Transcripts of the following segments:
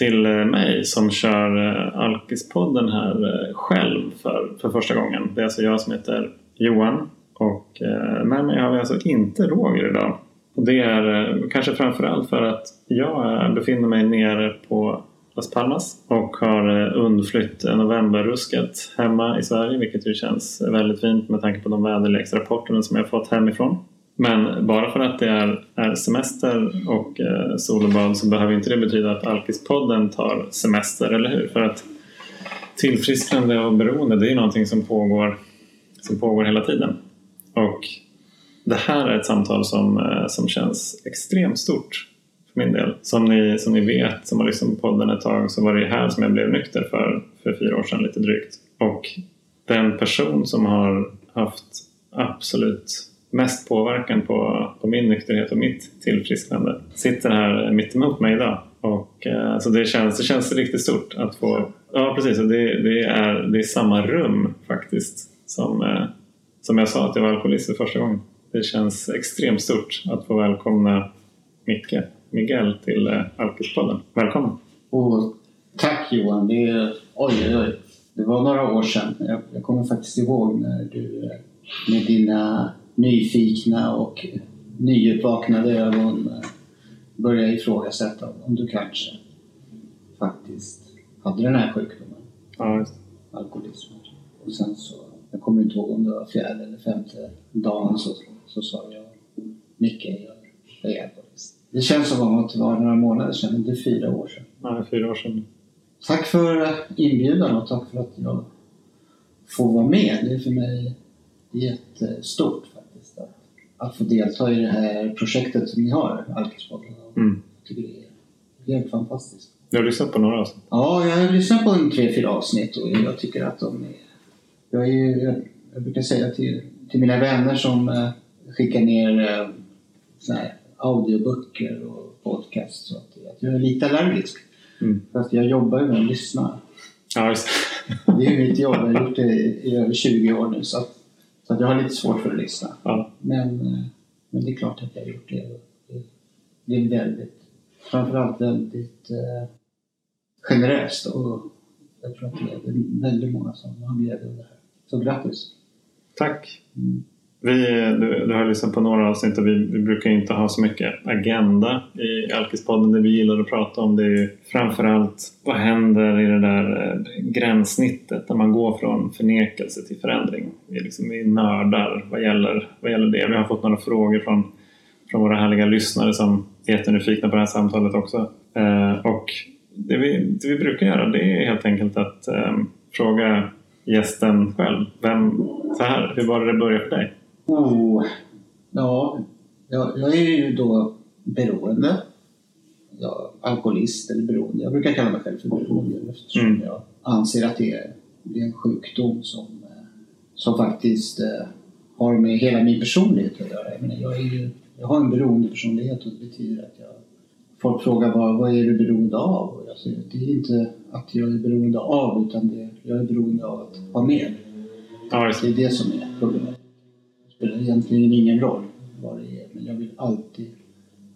till eh, mig som kör eh, Alkispodden här eh, själv för, för första gången. Det är alltså jag som heter Johan och med mig har vi alltså inte Roger idag. Och det är kanske framförallt för att jag befinner mig nere på Las Palmas och har undflytt novemberrusket hemma i Sverige vilket ju känns väldigt fint med tanke på de väderleksrapporterna som jag fått hemifrån. Men bara för att det är, är semester och eh, bad så behöver inte det betyda att Alkispodden tar semester, eller hur? För att tillfrisknande och beroende det är någonting som pågår, som pågår hela tiden. Och det här är ett samtal som, eh, som känns extremt stort för min del. Som ni, som ni vet, som har lyssnat på podden ett tag, så var det här som jag blev nykter för, för fyra år sedan lite drygt. Och den person som har haft absolut mest påverkan på, på min nykterhet och mitt tillfrisknande sitter här mitt emot mig idag. Och, eh, så det känns, det känns riktigt stort att få... Ja precis, det, det, är, det är samma rum faktiskt som, eh, som jag sa att jag var alkoholist för första gången. Det känns extremt stort att få välkomna Micke, Miguel till eh, Alkispodden. Välkommen! Och tack Johan! Det är, oj, oj, oj. Det var några år sedan. Jag, jag kommer faktiskt ihåg när du eh, med dina nyfikna och nyuppvaknade ögon eh, börja ifrågasätta om du kanske faktiskt hade den här sjukdomen. Ja, Alkoholism. Och sen så, jag kommer inte ihåg om det var fjärde eller femte dagen så, så sa jag Micke, jag är alkoholist. Det känns som att det var några månader sedan, inte fyra år sedan. Ja, fyra år sedan. Tack för inbjudan och tack för att jag får vara med. Det är för mig jättestort att få delta i det här projektet som ni har, Alkispodden. Mm. Jag tycker det är helt fantastiskt. Du har lyssnat på några avsnitt? Ja, jag har lyssnat på en tre, fyra avsnitt och jag tycker att de är... Jag, är, jag, jag brukar säga till, till mina vänner som eh, skickar ner eh, såna här audioböcker och podcasts att, att jag är lite allergisk. Mm. För att jag jobbar ju med att lyssna. Ja, just det. är mitt jobb. Jag har gjort det i, i över 20 år nu. Så att, så att jag har lite svårt för att lyssna. Ja. Men, eh, men det är klart att jag har gjort det. Det är väldigt, framförallt väldigt eh, generöst och jag tror att det är väldigt många som har glädje av det här. Så grattis! Tack! Mm. Vi, du, du har lyssnat på några avsnitt och vi, vi brukar inte ha så mycket agenda i Alkispodden. Det vi gillar att prata om det är ju framförallt vad händer i det där eh, gränssnittet när man går från förnekelse till förändring. Vi är, liksom, vi är nördar vad gäller, vad gäller det. Vi har fått några frågor från, från våra härliga lyssnare som är jättenyfikna på det här samtalet också. Eh, och det vi, det vi brukar göra det är helt enkelt att eh, fråga gästen själv. Vem, så här, hur var det det började för dig? Oh, ja, jag, jag är ju då beroende. Jag, alkoholist eller beroende. Jag brukar kalla mig själv för beroende eftersom mm. jag anser att det är, det är en sjukdom som, eh, som faktiskt eh, har med hela min personlighet att göra. Jag, menar, jag, är ju, jag har en beroendepersonlighet och det betyder att jag Folk frågar bara, vad är du beroende av? Och jag säger, det är inte att jag är beroende av utan det, jag är beroende av att ha med. Ja, det är det som är problemet spelar egentligen ingen roll vad det är, men jag vill alltid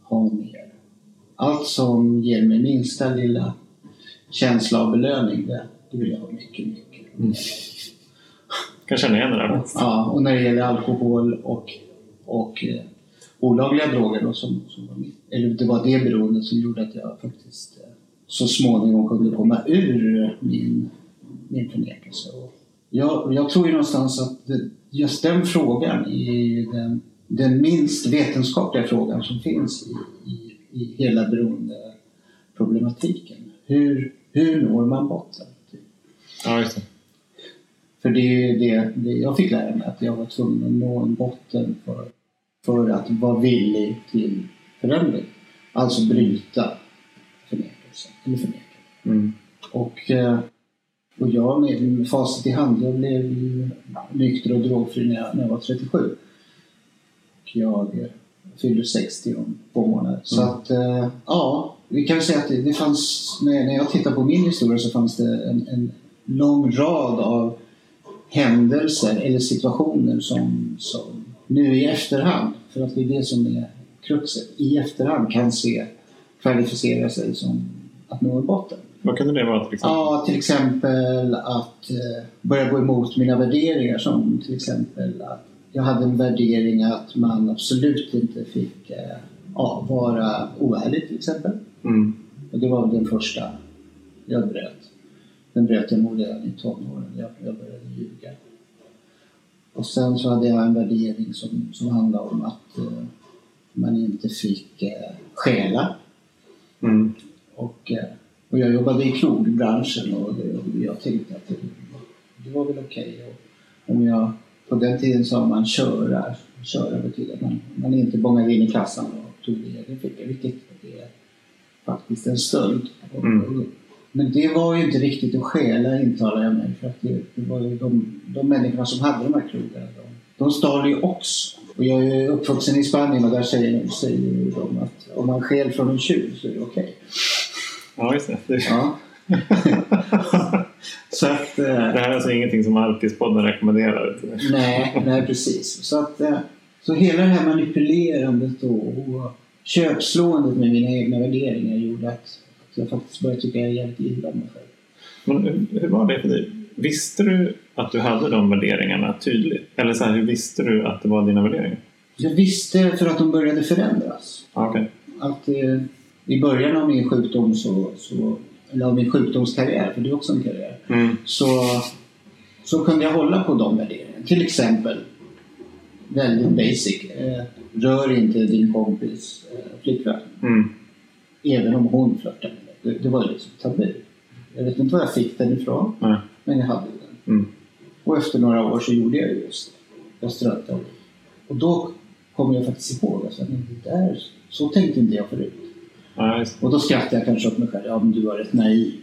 ha mer. Allt som ger mig minsta lilla känsla av belöning, det, det vill jag ha mycket, mycket. Mm. kan känna igen det där. Ja, och när det gäller alkohol och, och eh, olagliga droger då, som, som var mitt, eller det var det beroendet som gjorde att jag faktiskt eh, så småningom kunde komma ur min, min förnekelse. Och jag, jag tror ju någonstans att det, just den frågan är den, den minst vetenskapliga frågan som finns i, i, i hela beroendeproblematiken. Hur, hur når man botten? Ja, just det. För det är det, det jag fick lära mig, att jag var tvungen att nå en botten för, för att vara villig till förändring. Alltså bryta förnekelse, eller förnekelse. Mm. Och eh, och jag med facit i hand, jag blev ju nykter och drogfri när jag, när jag var 37. Och jag fyllde 60 om två månader. Mm. Så att, äh, ja, vi kan säga att det, det fanns, när, när jag tittar på min historia så fanns det en, en lång rad av händelser eller situationer som, som nu i efterhand, för att det är det som är kruxet, i efterhand kan se kvalificera sig som, att nå botten. Vad kunde det vara till exempel? Ja, till exempel att eh, börja gå emot mina värderingar som till exempel att jag hade en värdering att man absolut inte fick eh, ja, vara oärlig till exempel. Mm. Och det var den första jag bröt. Den bröt jag nog redan i tonåren. Jag, jag började ljuga. Och sen så hade jag en värdering som, som handlade om att eh, man inte fick eh, stjäla. Mm. Och, eh, och jag jobbade i krogbranschen och, det, och jag tänkte att det, det var väl okej. Och Om jag, på den tiden sa man köra. Köra betyder att man, man inte bångade in i kassan och tog egen ficka, vilket är faktiskt en stöld. Mm. Men det var ju inte riktigt att stjäla intalar jag mig för att det, det var ju de, de människorna som hade de här krogarna. De, de stal ju också. Och jag är uppvuxen i Spanien och där säger, säger ju de att om man stjäl från en tjuv så är det okej. Ja, just det. Det, Ja. så att... eh, det här är alltså ingenting som Alkispodden rekommenderar. Nej, nej precis. Så, att, eh, så hela det här manipulerandet och, och köpslåendet med mina egna värderingar gjorde att, jag faktiskt började tycka jävligt illa om mig själv. Men hur, hur var det för dig? Visste du att du hade de värderingarna tydligt? Eller så här, hur visste du att det var dina värderingar? Jag visste för att de började förändras. Okej. Att eh, i början av min sjukdom så, så eller av min sjukdomskarriär, för det är också en karriär, Mm. så, så kunde jag hålla på de värderingarna. Till exempel, väldigt basic, eh, rör inte din kompis eh, flickvän. Mm. Även om hon flörtade med det. Det, det var liksom tabu. Jag vet inte var jag fick den ifrån, Nej. men jag hade den. Mm. Och efter några år så gjorde jag just det. Jag struntade. Och då kommer jag faktiskt ihåg att där, så tänkte inte jag förut. Och då skrattade jag kanske åt mig själv. Ja, men du var rätt naiv.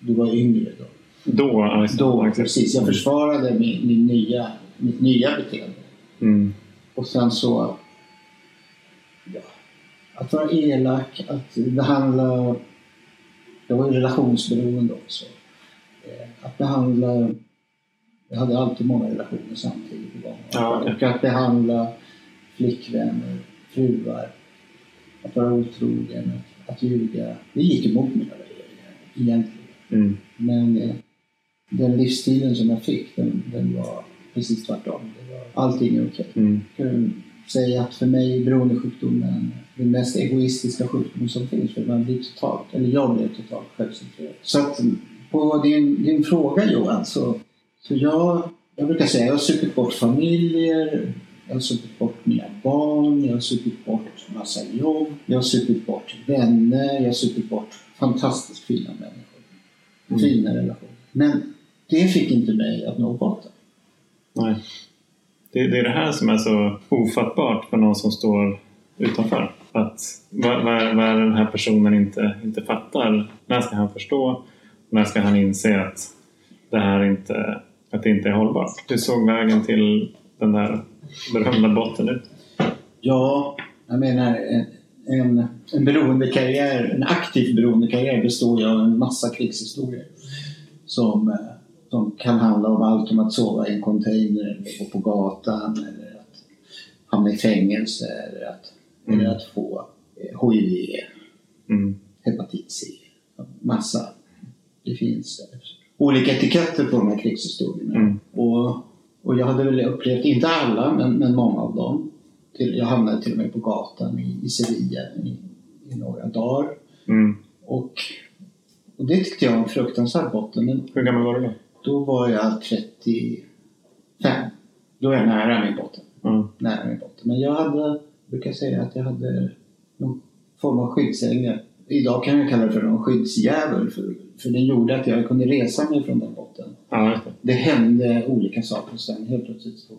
Du var yngre då. Då, det. Då, precis. Jag försvarade min, min nya, mitt nya beteende. Mm. Och sen så... Ja, att vara elak, att behandla... Jag var ju relationsberoende också. Eh, Att behandla... Jag hade alltid många relationer samtidigt. Ja, okej. Och att behandla flickvänner, fruar, att vara otrogen, att, att ljuga. Det gick emot mina värderingar egentligen. Mm. Men eh, den livsstilen som jag fick, den, den var precis tvärtom. Det var, allting är okej. Mm. Jag kan säga att för mig är beroendesjukdomen den mest egoistiska sjukdomen som finns. För man blir totalt, eller jag blev totalt självcentrerad. Så att på din, din fråga Johan, så, så jag, jag brukar säga jag har supit bort familjer, jag har supit bort mina barn, jag har supit bort massa jobb, jag har supit bort vänner, jag har supit bort fantastiskt fina människor. Mm. Fina relationer. Men det fick inte mig att nå botten. Nej. Det, det är det här som är så ofattbart för någon som står utanför. Att vad, vad, vad är det den här personen inte, inte fattar? När ska han förstå? När ska han inse att det här inte, att det inte är hållbart? Du såg vägen till den där berömda botten ut. Ja, jag menar en, en, en beroendekarriär, en aktiv beroendekarriär består ju av en massa krigshistorier. Som, eh, som kan handla om allt om att sova i en container, eller gå på gatan, eller att hamna i fängelse, eller att, Mm. eller att få eh, HIV, Mm. hepatit C. Massa. Det finns eh, olika etiketter på de här krigshistorierna. Mm. Och, och jag hade väl upplevt, inte alla, men, men många av dem. Till, jag hamnade till och med på gatan i, i Sevilla i, i några dagar. Mm. Och, och det tyckte jag var en fruktansvärd botten. Men Hur gammal var du då? då var jag 35. Då är jag nära min botten. Mm. Nära min botten. Men jag hade, brukar säga att jag hade någon form av skyddsängel. Idag kan jag kalla det för någon skyddsdjävul. För, för den gjorde att jag kunde resa mig från den botten. Ja, det. Hände olika saker. Sen helt plötsligt så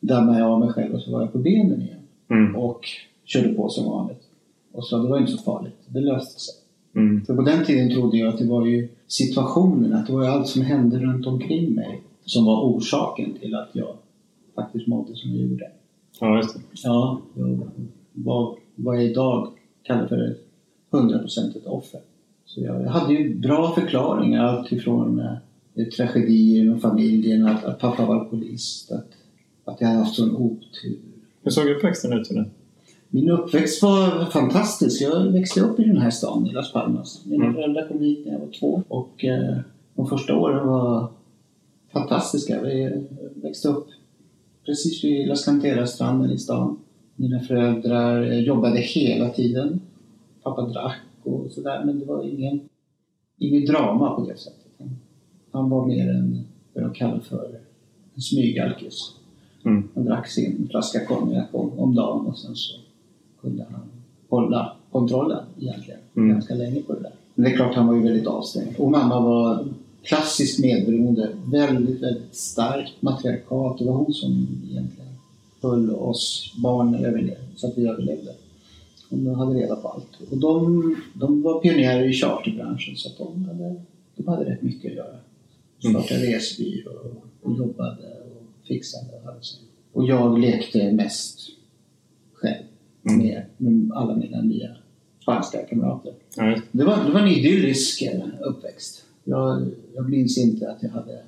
dammade jag av mig själv och så var jag på benen igen. Mm. Och körde på som vanligt. Och så det var inte så farligt. Det löste sig. Mm. För på den tiden trodde jag att det var ju situationen, att det var ju allt som hände runt omkring mig som var orsaken till att jag faktiskt mådde som jag gjorde. Ja, just det. Ja, jag var vad jag idag kallar för ett hundraprocentigt offer. Så jag, jag hade ju bra förklaringar, allt ifrån eh, tragedier med familjen, att, att pappa var alkoholist, att, att jag hade haft sån otur. Hur såg uppväxten ut dig? Min uppväxt var fantastisk. Jag växte upp i den här stan, i Las Palmas. Mina Mm. föräldrar kom hit när jag var två och eh, de första åren var fantastiska. Vi växte upp precis vid Las Canteras-stranden i stan. Mina föräldrar eh, jobbade hela tiden. Pappa drack och sådär men det var ingen, ingen drama på det sättet. Han, var mer en, vad de kallar för, en smygalkis. Mm. Han drack sin flaska konjak om, dagen och sen så kunde han hålla kontrollen egentligen Mm. ganska länge på det där. Men det är klart, han var ju väldigt avstängd. Och mamma var klassiskt medberoende. Väldigt, väldigt starkt matriarkat. Det var hon som egentligen höll oss barn överlevde, så att vi överlevde. Hon hade reda på allt. Och de, de var pionjärer i charterbranschen så de hade, de hade rätt mycket att göra. Startade resebyrå och jobbade och fixade och hade sig. Och jag lekte mest själv Mm. med, med alla mina nya spanska kamrater. Ja, just. Det var, det var en idyllisk eh, uppväxt. Jag, jag minns inte att jag hade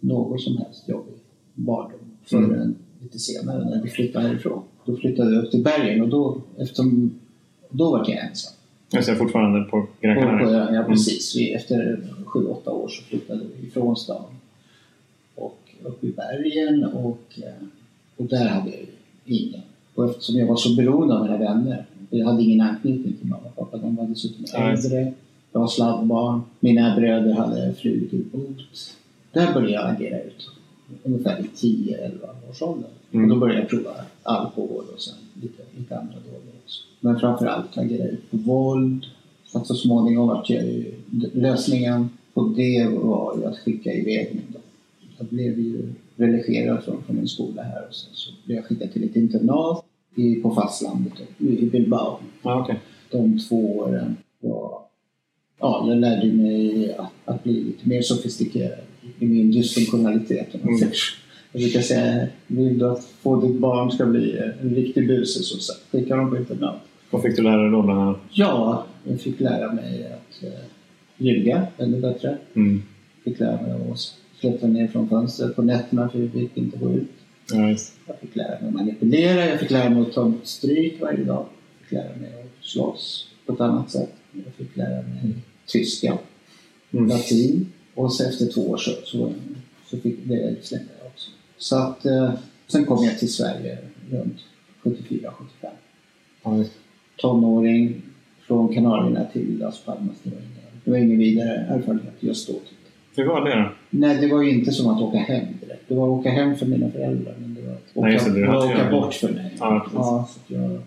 något som helst jobbig barndom förrän lite senare när vi flyttade härifrån. Då flyttade jag upp till bergen och då, eftersom, då var jag ensam. Jag ser fortfarande på Gran Och, och, Canaria. ja, precis. Vi, efter sju, åtta år så flyttade vi ifrån stan och upp i bergen och, eh, och där hade jag ingen. Och eftersom jag var så beroende av mina vänner, jag hade ingen anknytning till mamma och pappa, de var dessutom äldre, jag var sladdbarn, mina bröder hade flugit ur bot. Där började jag agera ut, ungefär vid 10-11 års ålder. Mm. Och då började jag prova alkohol och sen lite, lite andra droger också. Men framförallt agera ut på våld. Så att så småningom vart jag ju... Lösningen på det var ju att skicka iväg mig. Då. Jag blev ju relegerad från, från en skola här och sen så blev jag skickad till ett internat i, på fastlandet då, i Bilbao. Ja, okej. De två åren var... Ja, jag lärde mig att, att bli lite mer sofistikerad i min dysfunktionalitet. Mm. Jag brukar säga, vill du att få ditt barn ska bli en riktig buse så skicka dem på internat. Vad fick du lära dig då? Annat? Ja, jag fick lära mig att eh, ljuga ännu bättre. Mm. Fick lära mig att klättra ner från fönstret på nätterna för vi fick inte gå ut. Just. Jag fick lära mig att manipulera, jag fick lära mig att ta stryk varje dag. Jag fick lära mig att slåss på ett annat sätt. Jag fick lära mig tyska, Mm. latin och så efter två år så, så, så fick det slängde jag också. Så att, eh, sen kom jag till Sverige runt 74-75. Ja, just. Tonåring från Kanarierna till Las Palmas. Det var ingen, vidare erfarenhet just då. jag. Hur var det då? Nej, det var ju inte som att åka hem direkt. Det var att åka hem för mina föräldrar. Men det var att åka, Nej, just det, var att åka bort för mig. Ja, precis. så att jag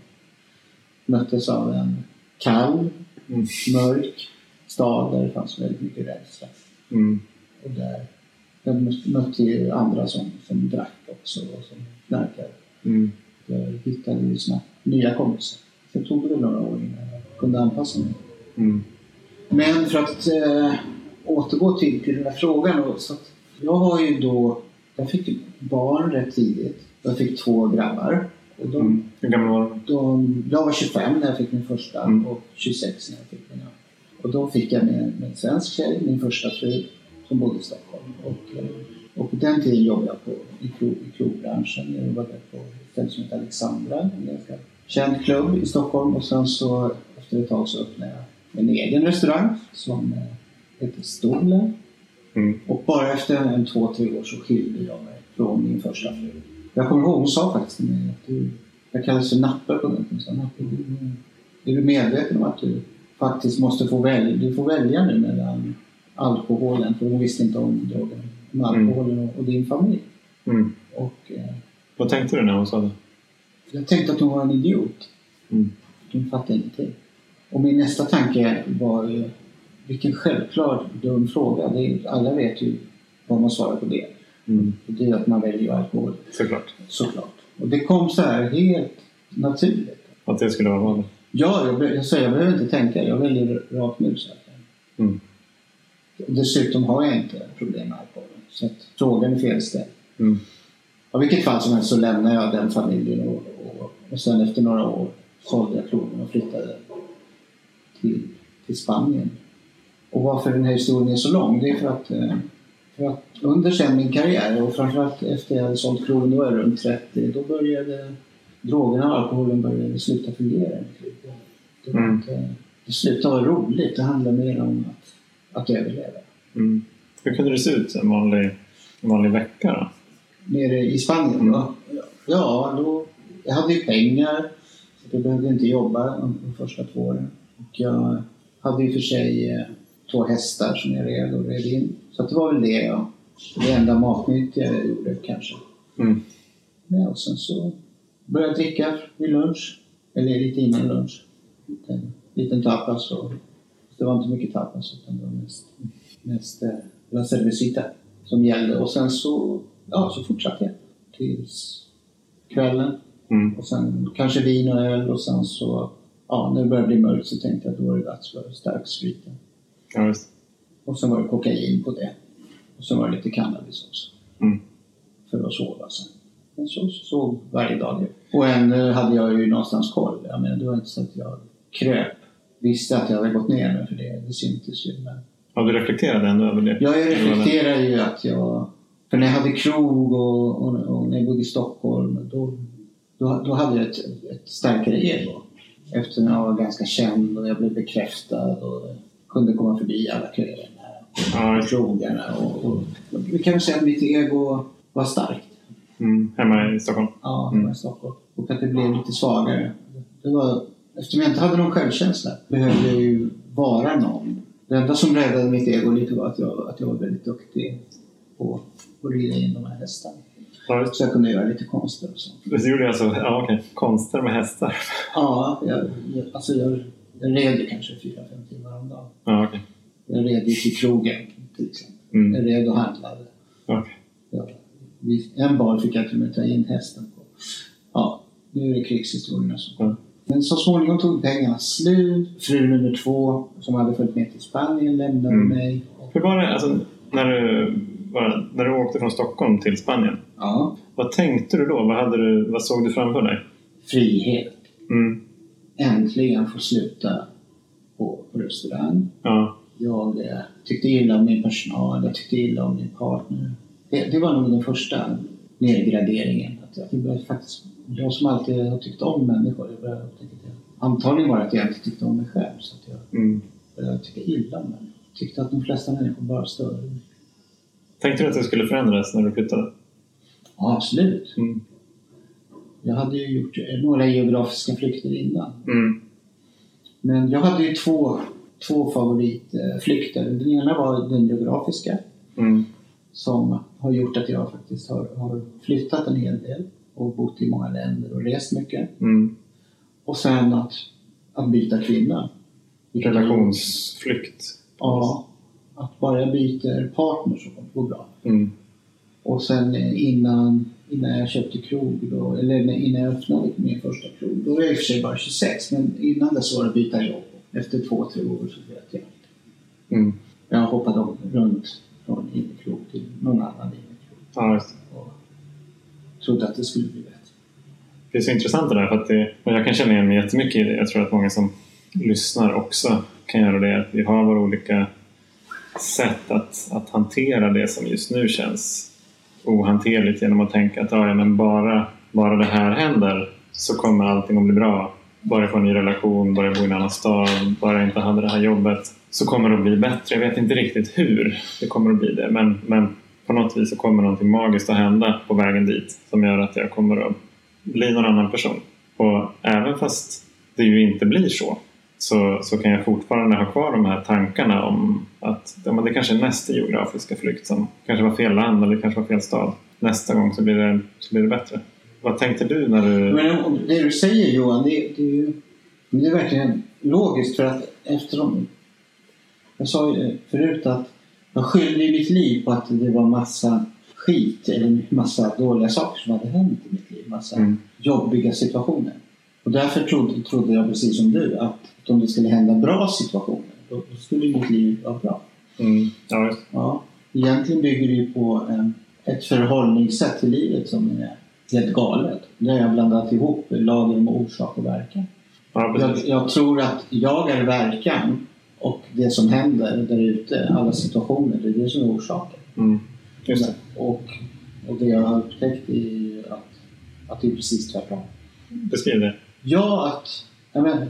möttes av en kall, Mm. mörk stad där det fanns väldigt mycket rädsla. Mm. Och där jag mö- mötte ju andra som, som drack också och som knarkade. Mm. Jag hittade ju snabbt nya kompisar. Sen tog det väl några år innan jag kunde anpassa mig. Mm. Men för att eh, återgå till, till den här frågan. Då, så jag har ju då, jag fick barn rätt tidigt. Jag fick två grabbar. Och de, Mm. Hur gammal var du? de, jag var 25 när jag fick min första Mm. och 26 när jag fick min andra. Och då fick jag med, med en svensk tjej, min första fru, som bodde i Stockholm. Och, eh, och på den tiden jobbade jag på, i, krog, i krogbranschen. Jag jobbade på ställe som heter Alexandra, en ganska känd klubb i Stockholm. Och sen så efter ett tag så öppnade jag en egen restaurang som eh, heter Stolen. Mm. Och bara efter en två, tre år så skilde jag mig från min första fru. Jag kommer ihåg, hon sa faktiskt till mig att du, jag kallades för Nappe på den tiden. Nappe, du, är du medveten om att du faktiskt måste få välja, du får välja nu mellan alkoholen, för hon visste inte om drogen, om alkoholen och, och din familj. Mm. Och eh, Vad tänkte du när hon sa det? jag tänkte att hon var en idiot. Mm. Hon fattade ingenting. Och min nästa tanke var ju, vilken självklar dum fråga. Det är, alla vet ju vad man svarar på det. Mm. Det är att man väljer alkohol. Såklart. Såklart. Och det kom så här helt naturligt. Att det skulle vara vanligt. Ja, jag, jag säger, jag behöver inte tänka. Jag väljer rakt mus. Mm. Dessutom har jag inte problem med alkoholen. Så att frågan är felställd. Mm. I vilket fall som helst så lämnade jag den familjen och, och, och sen efter några år sålde jag krogen och flyttade till, till Spanien. Och varför den här historien är så lång, det är för att, eh, för att under sen min karriär och framförallt efter jag hade sålt krogen, då var jag runt 30, då började drogerna och alkoholen började sluta fungera. Det, var Mm. inte, det slutade vara roligt. Det handlade mer om att, att överleva. Mm. Hur kunde det se ut en vanlig, en vanlig vecka då? Nere i Spanien då? Ja, då, jag hade ju pengar. Så jag behövde inte jobba de, första två åren. Och jag hade ju för sig eh, två hästar som jag red och red in. Så det var väl det jag, det enda matnytt jag gjorde kanske. Mm. Ja, och sen så började jag dricka vid lunch. Eller lite innan lunch. En liten tapas. Och, det var inte mycket tapas utan det var mest, mest eh, la cervecita som gällde. Och sen så, ja, så fortsatte jag tills kvällen. Mm. Och sen kanske vin och öl och sen så, ja, när det började bli mörkt så tänkte jag att då var det dags för starkspriten. Ja, visst. Och sen var det kokain på det. Och sen var det lite cannabis också. Mm. För att sova sen. Men så sov varje dag. Och ändå hade jag ju någonstans koll. Jag menar, det var inte så att jag kröp. Visste att jag hade gått ner mig för det, det syntes ju. Men Ja, du reflekterade ändå över det? jag reflekterar ju att jag... För när jag hade krog och, och, och när jag bodde i Stockholm då, då, då hade jag ett, ett starkare ego. Efter när jag var ganska känd och jag blev bekräftad och kunde komma förbi alla köerna och krogarna. Och, och, vi kan väl säga att mitt ego var starkt. mm. Hemma i Stockholm? Ja, Mm. mm. i Stockholm. Och att det blev lite svagare. Det var, eftersom jag inte hade någon självkänsla behövde jag ju vara någon. Det enda som räddade mitt ego lite var att jag, att jag var väldigt duktig på att rida in de här hästarna. Ja, Så jag kunde göra lite konster och sånt. det. Du gjorde alltså ja, okej. konster med hästar? Ja, jag, jag, alltså jag, jag red ju kanske fyra, fem timmar om dagen. Ja, okej. Jag red ju till krogen till exempel. Mm. Jag red och handlade. Okej. Ja, en bar fick jag till och med ta in hästen på. Ja, nu är det krigshistorierna som Ja. Men så småningom tog pengarna slut. Fru nummer två, som hade följt med till Spanien, lämnade Mm. mig. Hur var det alltså, när, du, var, när du åkte från Stockholm till Spanien? Ja, Vad tänkte du då? Vad, hade du, vad såg du framför dig? frihet. Mm. Äntligen få sluta på, på restaurang. Ja. Jag eh, tyckte illa om min personal, jag tyckte illa om min partner. Det, det var nog den första nedgraderingen. Att jag, det började faktiskt, jag som alltid har tyckt om människor, jag började upptäcka jag, antagligen var det att jag inte tyckte om mig själv. Så att jag Mm. började tycka illa om människor. Tyckte att de flesta människor bara störde mig. Tänkte du att det skulle förändras när du flyttade? Ja, absolut. Mm. Jag hade ju gjort några geografiska flykter innan. Mm. Men jag hade ju två, två favoritflykter. Den ena var den geografiska Mm. som har gjort att jag faktiskt har, har flyttat en hel del och bott i många länder och rest mycket. Mm. Och sen att, att byta kvinna. Relationsflykt. Ja, att bara jag byter partner så kommer det gå bra. Mm. Och sen innan, innan jag köpte krog, då, eller innan jag öppnade min första krog, då var jag i och för sig bara 26, men innan dess var det byta jobb. Efter två, tre år så vet jag inte. Mm. Jag hoppade runt från innekrog till någon annan innekrog Ja, just och trodde att det skulle bli bättre. Det är så intressant det där för att det, och jag kan känna igen mig jättemycket i det. Jag tror att många som lyssnar också kan göra det. Att vi har våra olika sätt att, att hantera det som just nu känns ohanterligt genom att tänka att ah, ja, men bara, bara det här händer så kommer allting att bli bra. Bara jag får en ny relation, bara jag bor i en annan stad, bara jag inte hade det här jobbet så kommer det att bli bättre. Jag vet inte riktigt hur det kommer att bli det men, men på något vis så kommer någonting magiskt att hända på vägen dit som gör att jag kommer att bli någon annan person. Och även fast det ju inte blir så så, så kan jag fortfarande ha kvar de här tankarna om att ja, men det kanske är nästa geografiska flykt som kanske var fel land eller kanske var fel stad. Nästa gång så blir det, så blir det bättre. Vad tänkte du när du... Men det du säger Johan, det, det, är ju, det är verkligen logiskt för att eftersom... Jag sa ju förut att jag skyllde mitt liv på att det var massa skit eller massa dåliga saker som hade hänt i mitt liv. Massa Mm. jobbiga situationer. Och därför trodde, trodde jag precis som du att om det skulle hända bra situationer då, då skulle mitt liv vara bra. Mm, ja. Ja, egentligen bygger det ju på en, ett förhållningssätt till livet som är helt galet. Där jag blandat ihop lagen om orsak och verkan. ja, Jag, jag tror att jag är verkan och det som händer där ute, alla situationer, det är det som är orsaken. Mm, just det. Och, och det jag har upptäckt är att, att det är precis tvärtom. Beskriv det. Ja, att... Jag, men,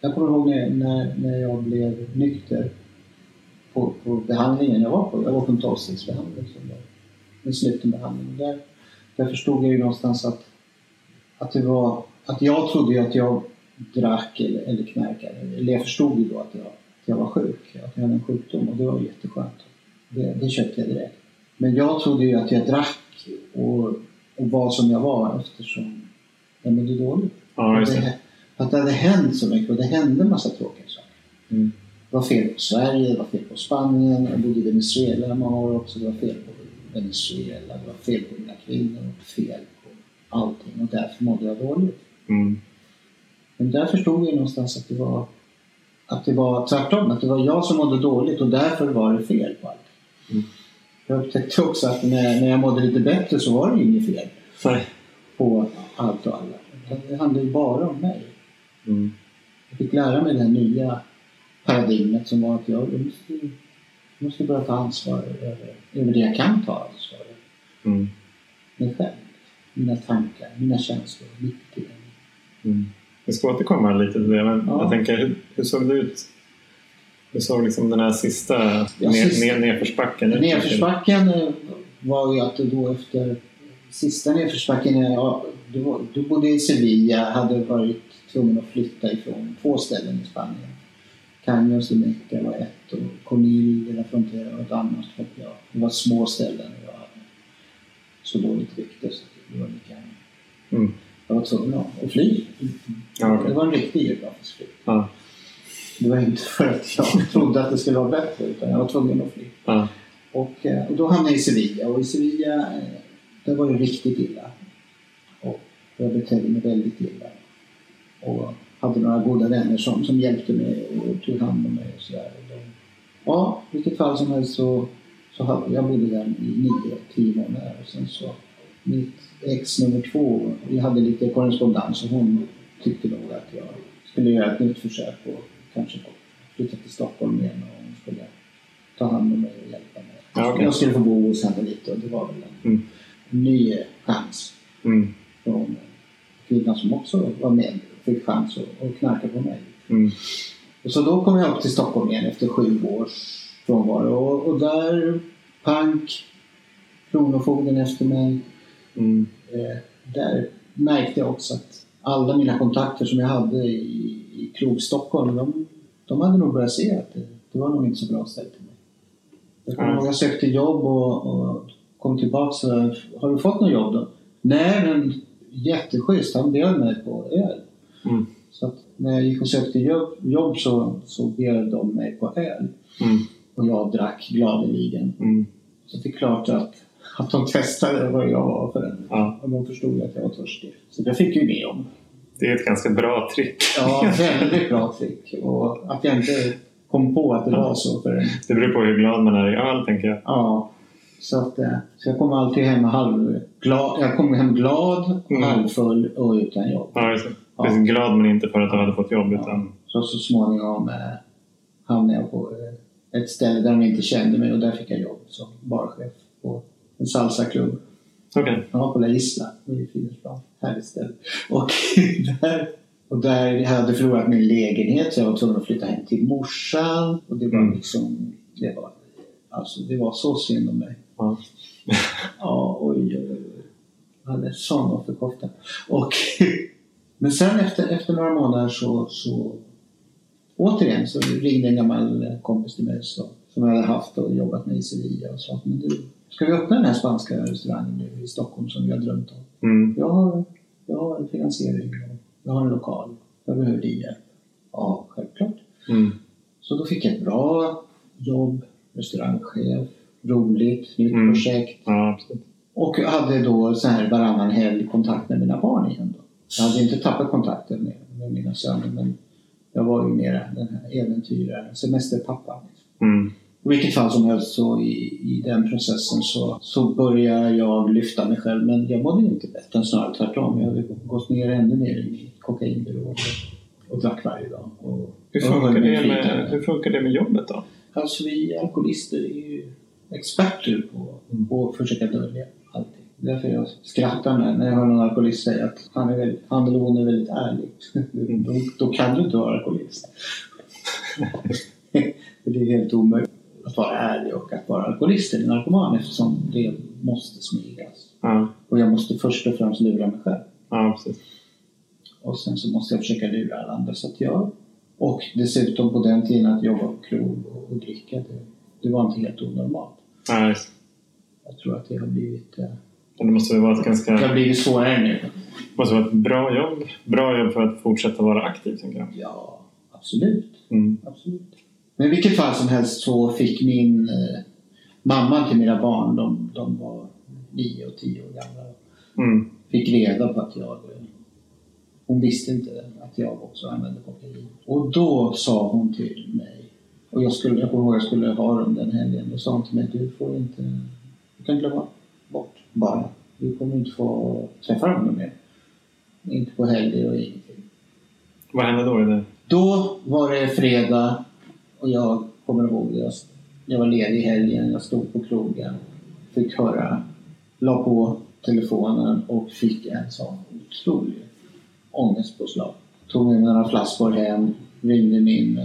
jag kommer ihåg när, när, när jag blev nykter på, på behandlingen jag var på. Jag var på en tolvstegsbehandling. En sluten behandling. Där, där förstod jag ju någonstans att, att det var... Att jag trodde ju att jag drack eller, eller knarkade. Eller jag förstod ju då att jag, att jag var sjuk. Att jag hade en sjukdom och det var jätteskönt. Det, det köpte jag direkt. Men jag trodde ju att jag drack och, och var som jag var eftersom jag mådde dåligt. Ja, att, det, att det hade hänt så mycket och det hände en massa tråkiga saker. Mm. Det var fel på Sverige, det var fel på Spanien, jag bodde i Venezuela många år också. Det var fel på Venezuela, det var fel på mina kvinnor, fel på allting och därför mådde jag dåligt. Mm. Men där förstod jag någonstans att det var att det var tvärtom, att det var jag som mådde dåligt och därför var det fel på allt. Mm. Jag upptäckte också att när, när jag mådde lite bättre så var det inget fel Nej. på allt och alla. Det handlade ju bara om mig. Mm. Jag fick lära mig det här nya paradigmet som var att jag måste, jag måste börja ta ansvar över, över det jag kan ta ansvar över. Mm. Mig själv, mina tankar, mina känslor, mitt beteende. Mm. Vi ska återkomma lite till det, men Ja. jag tänker hur, hur såg det ut? Hur såg liksom den här sista, Ja, ner, sista- ner, nedförsbacken ut? Nedförsbacken eh, var ju att då efter sista nedförsbacken, eh, var- då bodde i Sevilla, hade varit tvungen att flytta ifrån två ställen i Spanien. Caños de Meca var ett och Conil de la Frontera var ett annat. För att jag, det var små ställen och jag hade så dåligt rykte så det var lika. Mm. Jag var tvungen att fly. Ja, okej. Det var en riktig geografisk flykt. Ja. Det var inte för att jag trodde att det skulle vara bättre utan jag var tvungen att fly. Ja. Och, eh, och då hamnade jag i Sevilla och i Sevilla eh, där var det riktigt illa. Jag betedde mig väldigt illa. Och hade några goda vänner som, som hjälpte mig och tog hand om mig och sådär. Och de- Ja, i vilket fall som helst så, så hade, jag bodde där i nio, tio månader och sen så mitt ex nummer två, vi hade lite korrespondens och hon tyckte nog att jag skulle göra ett nytt försök och kanske flytta till Stockholm igen och hon skulle ta hand om mig och hjälpa mig. Ja, okej. Jag skulle få bo hos henne lite och det var väl en Mm. ny chans Mm. från kvinnan som också var med och fick chans att, knarka på mig. Mm. Och så då kom jag upp till Stockholm igen efter sju års frånvaro och, och där, pank, Kronofogden efter mig. Mm. Eh, där märkte jag också att alla mina kontakter som jag hade i, i krog Stockholm, de, de hade nog börjat se att det, det var nog inte så bra ställt till mig. Jag kommer Mm. ihåg jag sökte jobb och, och kom tillbaka så har du fått något jobb då? Nej, men jätteschysst. Han bjöd mig på öl. Mm. Så när jag gick och sökte jobb, jobb så, så bjöd de mig på öl. Mm. Och jag drack gladeligen. Mm. Så det är klart att, att de testade vad jag var för en. Ja. Och de förstod att jag var törstig. Så jag fick ju det jobb. Det är ett ganska bra trick. Ja, väldigt bra trick. Och att jag inte kom på att det var så för. Det beror på hur glad man är i öl, tänker jag. Ja. Så, att, eh, så jag kom alltid hem halvglad. Jag kom hem glad, Mm. halvfull och utan jobb. Ja, just det. Ja. Precis, glad men inte för att du hade fått jobb. Ja. Utan, Så, så småningom eh, hamnade jag på eh, ett ställe där de inte kände mig och där fick jag jobb som barchef på en salsaklubb. Okej. Ja, på La Isla i. Härligt ställe. Och där, och där jag hade förlorat min lägenhet så jag var tvungen att flytta hem till morsan. Och det var Mm. liksom, det var, alltså det var så synd om mig. Ja. Ja, oj, oj, oj. Jag hade sån offerkofta. Och, men sen efter, efter några månader så, så återigen så ringde en gammal kompis till mig så, som jag hade haft och jobbat med i Sevilla och sa att men du, ska vi öppna den här spanska restaurangen nu i Stockholm som vi har drömt om? Mm. Jag har, jag har en finansiering jag har en lokal. Jag behöver din hjälp. Ja, självklart. Mm. Så då fick jag ett bra jobb, restaurangchef, roligt, nytt Mm. projekt. Ja. Och hade då så här varannan helg kontakt med mina barn igen. Då. Jag hade inte tappat kontakten med, med mina söner men jag var ju mera den här äventyraren, semesterpappan. Mm. I vilket fall som helst så i, i den processen så, så började jag lyfta mig själv men jag mådde inte bättre, snarare tvärtom. Jag hade gått ner ännu mer i mitt kokainberoende och drack varje dag. Och, Hur, funkar det med, hur funkar det med jobbet då? Alltså vi alkoholister är ju experter på, Mm. att försöka dölja allting. Därför jag skrattar när, när jag hör någon alkoholist säga att han, är väldigt, han eller hon är väldigt ärlig. då, då kan du inte vara alkoholist. det är helt omöjligt att vara ärlig och att vara alkoholist eller narkoman eftersom det måste smygas. Ja, Och jag måste först och främst lura mig själv. precis. Och sen så måste jag försöka lura alla andra. Så att jag, och dessutom på den tiden att jobba på krog och, och dricka, det, det var inte helt onormalt. Just. Jag tror att det har blivit, eh, Det måste väl vara ett det ganska har blivit svårare nu. måste vara ett bra jobb. Bra jobb för att fortsätta vara aktiv, tänker jag. Ja, absolut. Mm. absolut. Men i vilket fall som helst så fick min eh, mamma till mina barn, de, de var nio och tio år gamla, Mm. fick reda på att jag... eh, Hon visste inte att jag också använde kokain. Och då sa hon till mig, och jag skulle, jag kommer ihåg jag skulle ha dem den helgen, då sa hon till mig du får inte, du kan glömma bort barnen. Du kommer inte få träffa dem mer. Inte på helger och ingenting. Vad hände då? Det? Då var det fredag och jag kommer ihåg jag, jag var ledig i helgen. Jag stod på krogen. Fick höra, la på telefonen och fick en sån otrolig ångestpåslag. Tog med några flaskor hem, ringde min eh,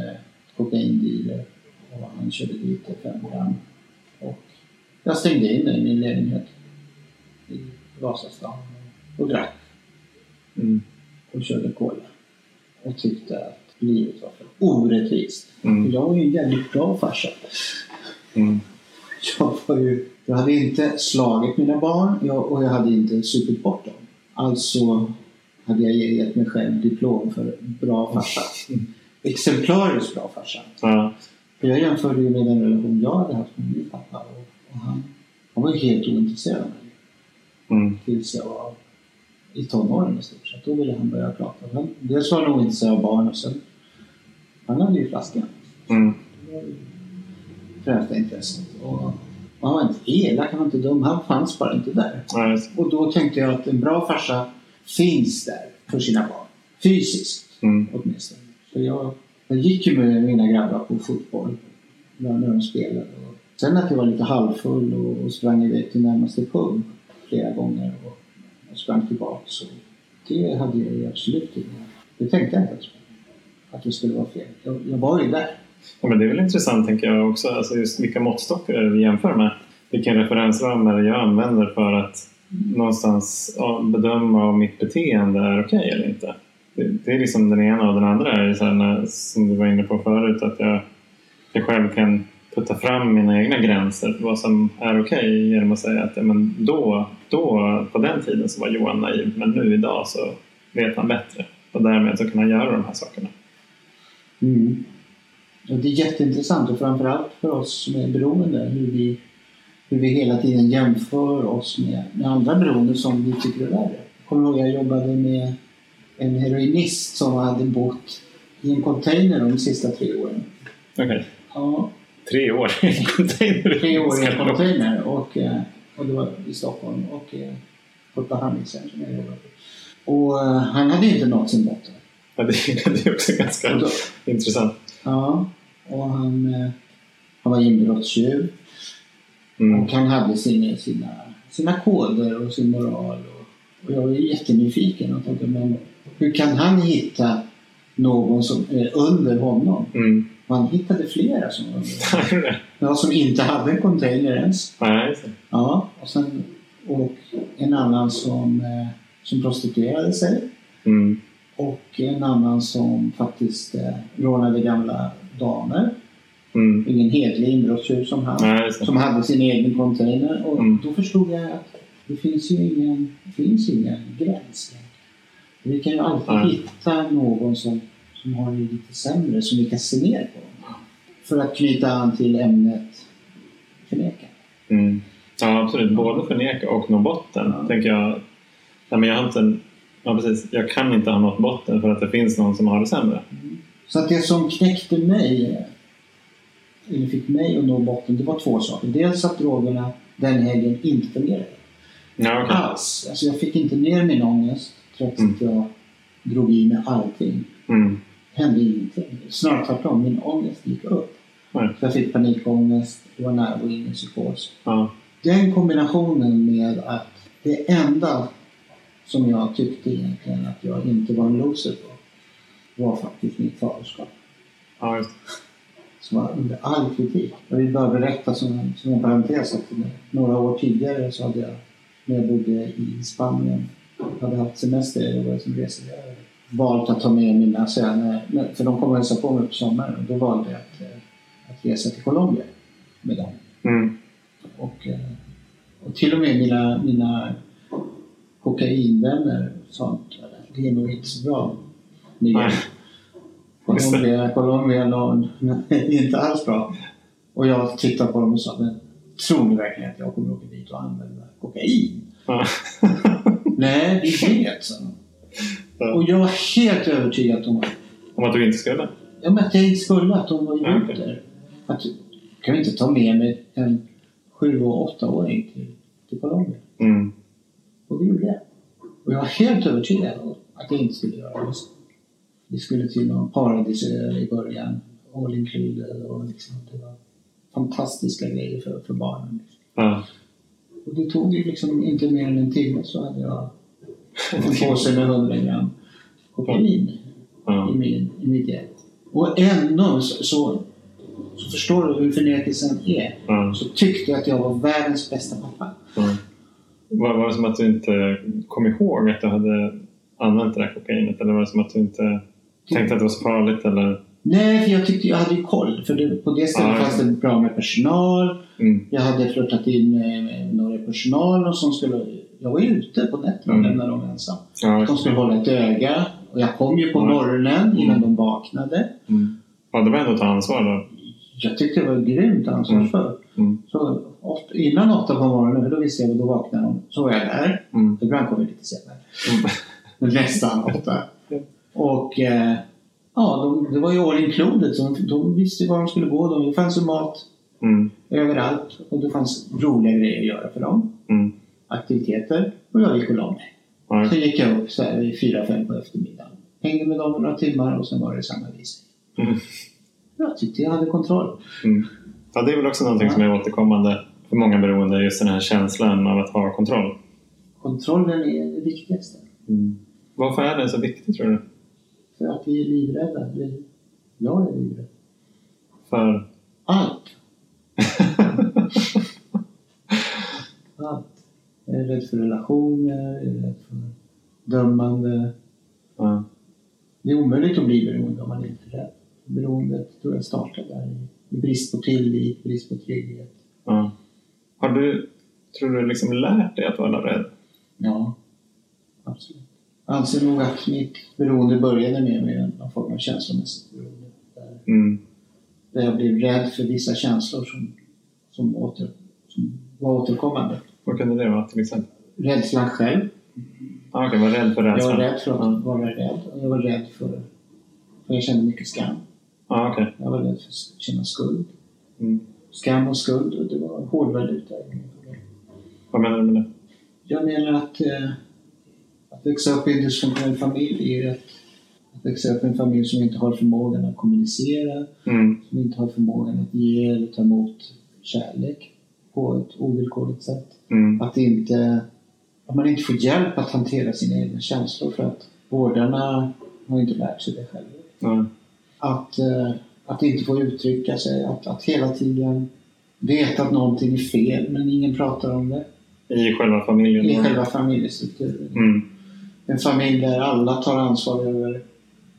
kokaindealer och han körde dit fem gram. Och jag stängde in mig i min lägenhet i Vasastan och drack Mm. och körde cola. Och tyckte att livet var för orättvist. Mm. Jag var ju en jävligt bra farsa. Mm. Jag, var ju, jag hade inte slagit mina barn jag, och jag hade inte supit bort dem. Alltså hade jag gett mig själv diplom för bra farsa. Exemplariskt bra farsa. Ja. För jag jämförde ju med den relation jag hade haft med min pappa. Och, och han, han var helt ointresserad av mig. Mm. tills jag var i tonåren i stort sett. Då ville han börja prata. Han, dels var han ointresserad av barn och sen han hade ju flaskan. Mm. Främsta intresset. Och, och han var inte elak, han var inte dum. Han fanns bara inte där. Just. Och då tänkte jag att en bra farsa finns där för sina barn. Fysiskt Mm. åtminstone. Jag, jag gick ju med mina grabbar på fotboll när de spelade. Och sen att jag var lite halvfull och, och sprang iväg till närmaste pub flera gånger och, och sprang tillbaka. Så det hade jag ju absolut inte. Det tänkte jag inte ens på. Att det skulle vara fel. Jag, jag var ju där. Ja, men det är väl intressant tänker jag också, alltså just vilka måttstockar är vi jämför med. Vilken referensram är det jag använder för att någonstans bedöma om mitt beteende är okej eller inte. Det, det är liksom den ena och den andra är så här, när, som du var inne på förut att jag, jag själv kan putta fram mina egna gränser för vad som är okej genom att säga att ja, men då, då, på den tiden så var Johan naiv men nu idag så vet han bättre och därmed så kan han göra de här sakerna. Mm. Och det är jätteintressant och framförallt för oss som är beroende hur vi, hur vi hela tiden jämför oss med, med andra beroende som vi tycker är värre. Jag kommer ihåg jag jobbade med en heroinist som hade bott i en container de sista tre åren. Okej, Ja, tre år i en container. tre år i en container och, eh, och det var i Stockholm och eh, på ett behandlingshem som jag jobbade på. Och eh, han hade inte nått sin botten. Ja, det, det är också ganska då, intressant. ja, och han, han var inbrottstjuv. Mm. Och han hade sina, sina, sina koder och sin moral. Och, och jag var jättenyfiken och tänkte, men hur kan han hitta någon som är under honom? Mm. Han hittade flera som var under honom. Ja, som inte hade en container ens. Nej. Ja, och, sen, och en annan som, eh, som prostituerade sig. Mm. Och en annan som faktiskt eh, rånade gamla damer. Mm. Ingen hedlig inbrottstjuv som han. Nej, som hade sin egen container. Och Mm. då förstod jag att det finns ju ingen, det finns ingen gräns. Vi kan ju alltid Nej. hitta någon som, som har det lite sämre, som vi kan se ner på. För att knyta an till ämnet förneka. Mm. Ja, absolut. Både förneka och nå botten, Ja. tänker jag. Nej, men jag har inte en... Ja, precis. Jag kan inte ha nått botten för att det finns någon som har det sämre. Så att det som knäckte mig, eller fick mig att nå botten, det var två saker. Dels att drogerna den helgen inte fungerade. Ja, okej. Alls. Alltså jag fick inte ner min ångest trots Mm. att jag drog i mig allting. Mm. hände ingenting. Snarare tvärtom, min ångest gick upp. Så jag fick panikångest och var nära att gå in i psykos. Ja. Den kombinationen med att det enda som jag tyckte egentligen att jag inte var en loser på var faktiskt mitt faderskap. Ja. Som var under all kritik. Jag vill bara berätta som som en parentes att några år tidigare så hade jag, när jag bodde i Spanien, hade haft semester, jag jobbade som reseledare, valt att ta med mina söner, för de kom och hälsade på mig på sommaren och då valde jag att, eh, att resa till Colombia med dem. Mm. Och, eh, och till och med mina, mina kokainvänner och sånt, det är nog inte så bra. Colombia, Colombia no, inte alls bra. Och jag tittade på dem och sa, men tror ni verkligen att jag kommer åka dit och använda kokain? Nej, vi vet. Ja. Och jag var helt övertygad om att, Om att du inte skulle? ja, men att jag inte skulle, att de var okej. det. Att, kan vi inte ta med mig en sju och åttaåring till, till Colombia? Mm. Och det gjorde jag. Och jag var helt övertygad om att jag inte skulle göra det. Vi skulle till någon paradisö i början, all included och liksom, det var fantastiska grejer för, för barnen. Liksom. Ja. Och det tog ju liksom inte mer än en timme så hade jag en påse med 100 gram kokain Ja. i, min, i mitt gäng. Och ändå så, så, så förstår du hur förnekelsen är. Ja. Så tyckte jag att jag var världens bästa pappa. Ja. Var, var det som att du inte kom ihåg att du hade använt det där kokainet? Eller var det som att du inte tänkte att det var så farligt? Eller? Nej, för jag tyckte jag hade ju koll. För det, på det stället ja. fanns det bra med personal. Mm. Jag hade flörtat in med, några i personalen som skulle... Jag var ju ute på nätterna och Mm. lämnade dem ensam. Ja, De skulle hålla ett öga. Och jag kom ju på Ja. morgonen innan Mm. de vaknade. mm. ja, det var ändå att ta ansvar då. Jag tyckte det var grymt ansvarsfullt. Mm. Så åt, innan åtta på morgonen, då visste jag att då vaknade de. Så var jag där. Mm. Ibland kom jag lite senare. Mm. Men nästan åtta. Och eh, ja, de, det var ju all included. Så de, de visste var de skulle gå. De, det fanns ju mat Mm. överallt. Och det fanns roliga grejer att göra för dem. Mm. Aktiviteter. Och jag gick och la mig. Ja, Sen gick jag upp så här vid fyra, fem på eftermiddagen. Hängde med dem några timmar och sen var det samma visning. Mm. Jag tyckte jag hade kontroll. Mm. ja, det är väl också någonting som är återkommande för många beroende. Just den här känslan av att ha kontroll. Kontrollen är det viktigaste. Mm. Varför är det så viktigt tror du? För att vi är livrädda. Jag är livrädd. För... Allt. Allt. Jag är rädd för relationer, jag är rädd för dömande. ja. Det är omöjligt att bli beroende om man inte är rädd. Beroendet tror jag startar där i brist på tillit, brist på trygghet. Ja. Har du, tror du liksom lärt dig att vara rädd? Ja, absolut. Jag anser nog att mitt beroende började med, med någon form av känslomässigt beroende. Där, Mm. där jag blev rädd för vissa känslor som, som, åter, som var återkommande. Vad kunde det vara till exempel? Rädslan själv. Ah, Okej, var rädd för Jag rädslan? var rädd för att vara rädd. Och jag var rädd för... För jag kände mycket skam. Ah, okej. Jag var rädd för att känna skuld. Mm. Skam och skuld, och det var hårdvaluta. min problem. Vad menar du med det? Jag menar att, eh, att växa upp i en dysfunktionell familj är att, att växa upp i en familj som inte har förmågan att kommunicera, Mm. som inte har förmågan att ge eller ta emot kärlek på ett ovillkorligt sätt. Mm. Att, inte, att man inte får hjälp att hantera sina egna känslor för att vårdarna har inte lärt sig det själva. Ja. Att, eh, att inte få uttrycka sig, att, att hela tiden veta att någonting är fel men ingen pratar om det I själva familjen? i själva familjestrukturen. Mm. En familj där alla tar ansvar över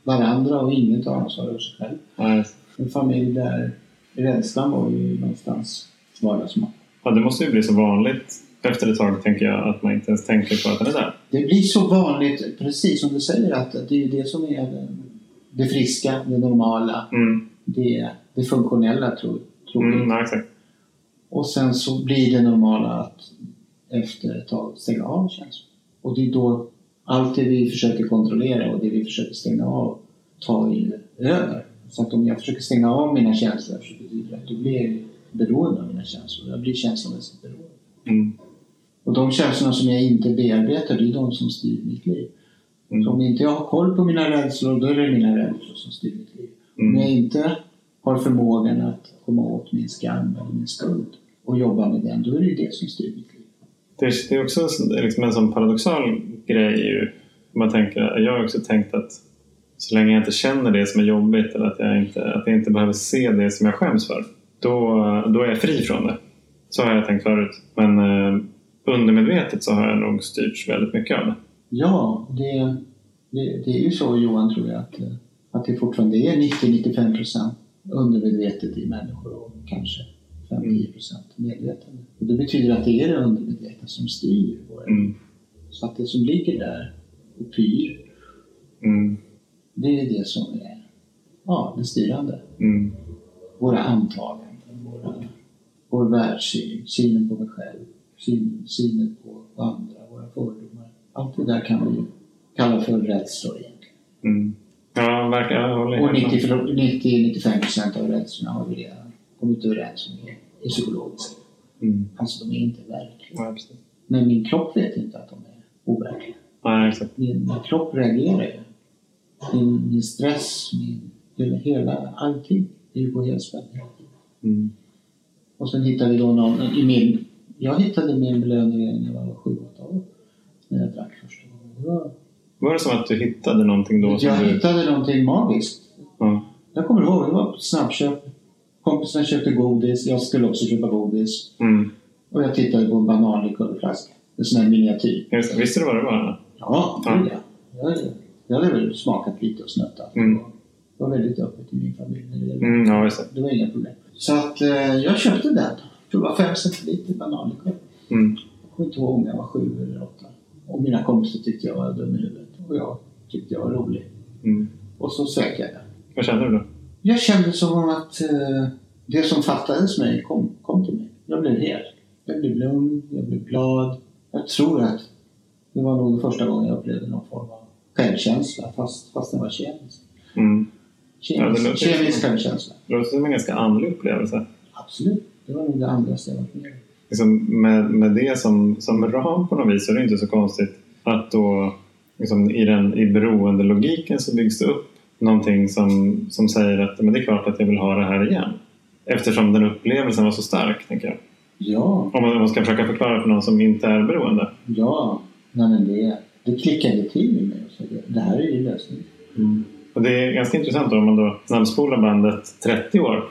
varandra och ingen tar ansvar över sig själv. Just. En familj där rädslan var ju någonstans vardagsmat. ja, det måste ju bli så vanligt efter ett tag, tänker jag, att man inte ens tänker på att den är där. Det blir så vanligt, precis som du säger, att det är det som är det, friska, det normala, Mm. det, det funktionella tror, tror. Mm, ja, exakt. Och sen så blir det normala att efter ett tag stänga av känslor. Och det är då allt det vi försöker kontrollera och det vi försöker stänga av tar ju över. Så att om jag försöker stänga av mina känslor så betyder det att då blir jag beroende av mina känslor. Jag blir känslomässigt beroende. Mm. Och de känslorna som jag inte bearbetar, det är de som styr mitt liv. Så Mm. om inte jag har koll på mina rädslor, då är det mina rädslor som styr mitt liv. Om jag Mm. inte har förmågan att komma åt min skam eller min skuld och jobba med den, då är det det som styr mitt liv. Det, är- det är också liksom en sån paradoxal grej ju. Man tänker, jag har också tänkt att så länge jag inte känner det som är jobbigt eller att jag inte, att jag inte behöver se det som jag skäms för. Då, då är jag fri från det. Så har jag tänkt förut. Men eh, undermedvetet så har jag nog styrts väldigt mycket av det. Ja, det, det, det är ju så Johan tror jag att, eh, att det fortfarande är 90-95 procent undermedvetet i människor och kanske 5-10 procent medvetande. Och det betyder att det är det undermedvetna som styr Mm. Så att det som ligger där och pyr, Mm. det är det som är ja, det styrande. Mm. Våra antaganden, våra, vår världssyn, synen på mig själv, syn, synen på andra, våra fördomar. Allt det där kan vi kalla för rädslor egentligen. Mm. Ja, verkligen. Jag håller Och helt med. 90-95 procent av rädslorna har vi redan kommit överens om är, psykologiska. Mm. Alltså de är inte verkliga. Ja. Men min kropp vet inte att de är overkliga. Ja. Min, min kropp reagerar ju. Min, min stress, min, hela, hela allting är ju på helspänn hela tiden. Mm. Och sen hittade vi då någon i min... Jag hittade min belöning när jag var sju, åtta år. När jag drack första gången. Var, det som att du hittade någonting då? Jag du... hittade någonting magiskt. Ja. Jag kommer ihåg, det var på ett snabbköp. Kompisarna köpte godis, jag skulle också köpa godis. Mm. Och jag tittade på en bananlikörflaska. En sån här miniatyr. Just. Visste du vad det var? Ja, det Ja. jag. Jag, hade väl smakat lite och snuttat. Mm. Det var väldigt öppet i min familj när det Mm, ja. Det var inga problem. Så att eh, jag köpte den. Jag tror det var 5 centiliter bananlikör. Mm. Jag kommer inte ihåg om jag var sju eller åtta. Och mina kompisar tyckte jag var dum i huvudet. Och jag tyckte jag var rolig. Mm. Och så sökte jag den. Vad kände du då? Jag kände som att eh, det som fattades mig kom, kom till mig. Jag blev hel. Jag blev lugn, jag blev glad. Jag tror att det var nog första gången jag upplevde någon form av självkänsla fast, fast den var kemisk. Mm. Ja, Kemisk, låter kemisk som- självkänsla. Det låter som en ganska andlig upplevelse. Absolut. Det var nog det andligaste jag varit med om. Liksom med, med det som, som ram på något vis så är det inte så konstigt att då liksom i, den, i beroendelogiken så byggs det upp någonting som, som säger att men det är klart att jag vill ha det här igen. Eftersom den upplevelsen var så stark, tänker jag. Ja, Om man, ska försöka förklara för någon som inte är beroende. ja. Nej, men det, det klickade till i mig. Så det, det här är ju lösningen. Och det är ganska intressant då, om man då snabbspolar bandet 30 år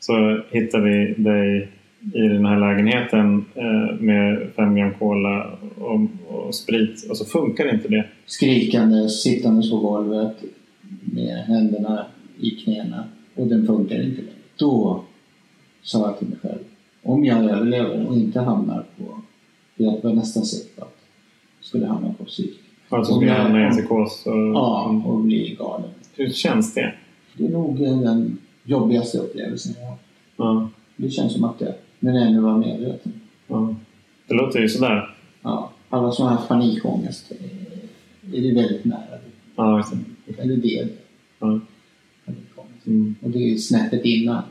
så hittar vi dig i den här lägenheten eh, med fem gram cola och, och sprit och så funkar inte det. Skrikande, sittandes på golvet med händerna i knäna och den funkar inte. Då sa jag till mig själv, om jag överlever och inte hamnar på, för jag var nästan säker på att jag skulle hamna på psyk. Alltså Om skulle hamna i en psykos. Och, Ja, och bli galen. Hur känns det? Det är nog eh, den jobbigaste upplevelsen jag har. Ja, Det känns som att jag, men ännu var medveten. ja. Det låter ju sådär. Ja, alla som har haft panikångest eh, är det väldigt nära. Ja, det. Eller. Ja. Panikångest. Mm. Och det är snäppet innan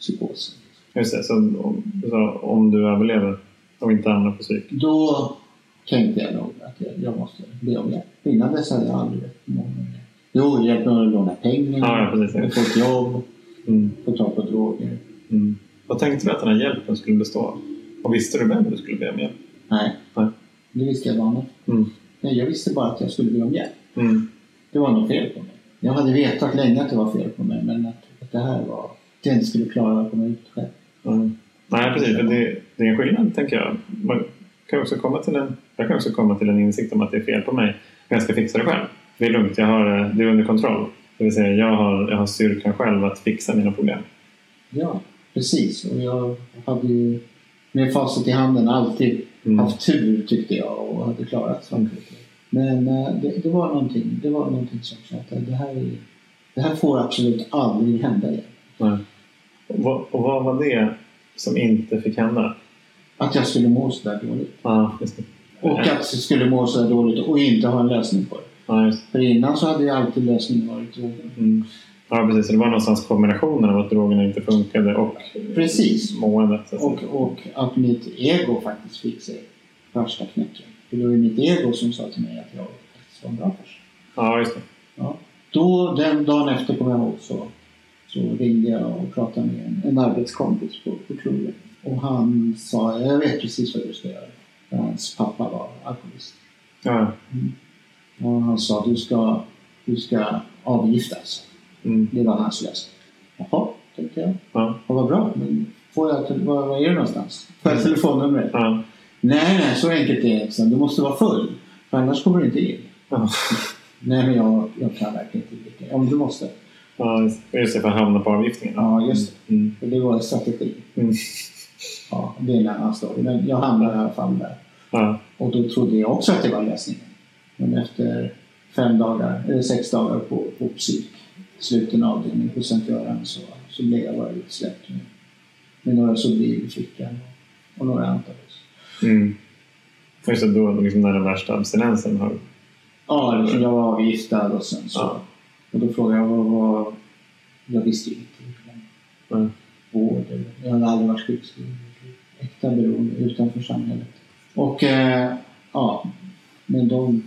psykosen. Just det, så om, så om du överlever och inte hamnar på psyk. Då tänkte jag nog att jag, jag måste be om hjälp. Innan dess hade jag aldrig bett om hjälp. Jo, hjälp mig att låna pengar, Ja, ja, få ett jobb, Mm. få tag på droger. Mm. Vad tänkte du att den här hjälpen skulle bestå av? Och visste du vem du skulle be om hjälp? Nej, Nej. det visste jag bara. Mm. Nej, jag visste bara att jag skulle be om hjälp. Mm. Det var något fel på mig. Jag hade vetat länge att det var fel på mig, men att, att det här var... Att jag inte skulle klara att komma ut själv. Mm. Nej, precis. Det, det är en skillnad, tänker jag. Man kan också komma till en, jag kan också komma till en insikt om att det är fel på mig. Men jag ska fixa det själv. Det är lugnt, jag har, eh, det är under kontroll. Det vill säga, jag har, jag har styrkan själv att fixa mina problem. Ja, precis. Och jag hade ju med facit i handen alltid Mm. haft tur tyckte jag och hade klarat saker ting. Men eh, det, det, var någonting, det var någonting som sa att det här, är, det här får absolut aldrig hända igen. Nej. Och, vad, och vad var det som inte fick hända? Att jag skulle må så där dåligt. Det. Och att jag skulle må så där dåligt och inte ha en lösning på det. Det. För innan så hade ju alltid lösningen varit drogen. Mm. Ja, precis. Så det var någonstans kombinationen av att drogerna inte funkade och Precis. måendet. så att säga. Och, och att mitt ego faktiskt fick sig värsta knäcken. För det var ju mitt ego som sa till mig att jag faktiskt var en bra person. Ja, just det. Ja. Då, den dagen efter kommer jag ihåg så, så ringde jag och pratade med en, en arbetskompis på, på klubben. Och han sa, jag vet precis vad du ska göra. Hans pappa var alkoholist. Ja. Och han sa du ska, du ska avgiftas. Mm. Det var hans lösning. Jaha, tänkte jag. Ja. Och vad bra. Men får jag, var, var är det någonstans? Får jag telefonnumret? Ja. Nej, nej, så enkelt är det inte. Du måste vara full. För annars kommer du inte in. Ja. Nej, men jag, jag kan verkligen inte dricka. Men du måste. Ja, just- det, för att hamna på avgiftningen. Ja, just det. Mm. Det var en strategi. Mm. Ja, det är en annan story. Men jag hamnade i alla fall där. Ja. Och då trodde jag också att det var lösningen. Men efter fem dagar, eller sex dagar på, på psyk, sluten avdelning på Sankt Göran så, så blev jag bara utsläppt med, med några Sobril i fickan och några Antabus. Mm. Det, då liksom när den värsta abstinensen har... Ja, liksom jag var avgiftad och sen så. Ja. Och då frågade jag vad var... Jag visste ju inte. Mm. Vård eller... Jag hade aldrig varit sjukskriven. Äkta beroende utanför samhället. Och eh, ja, men de...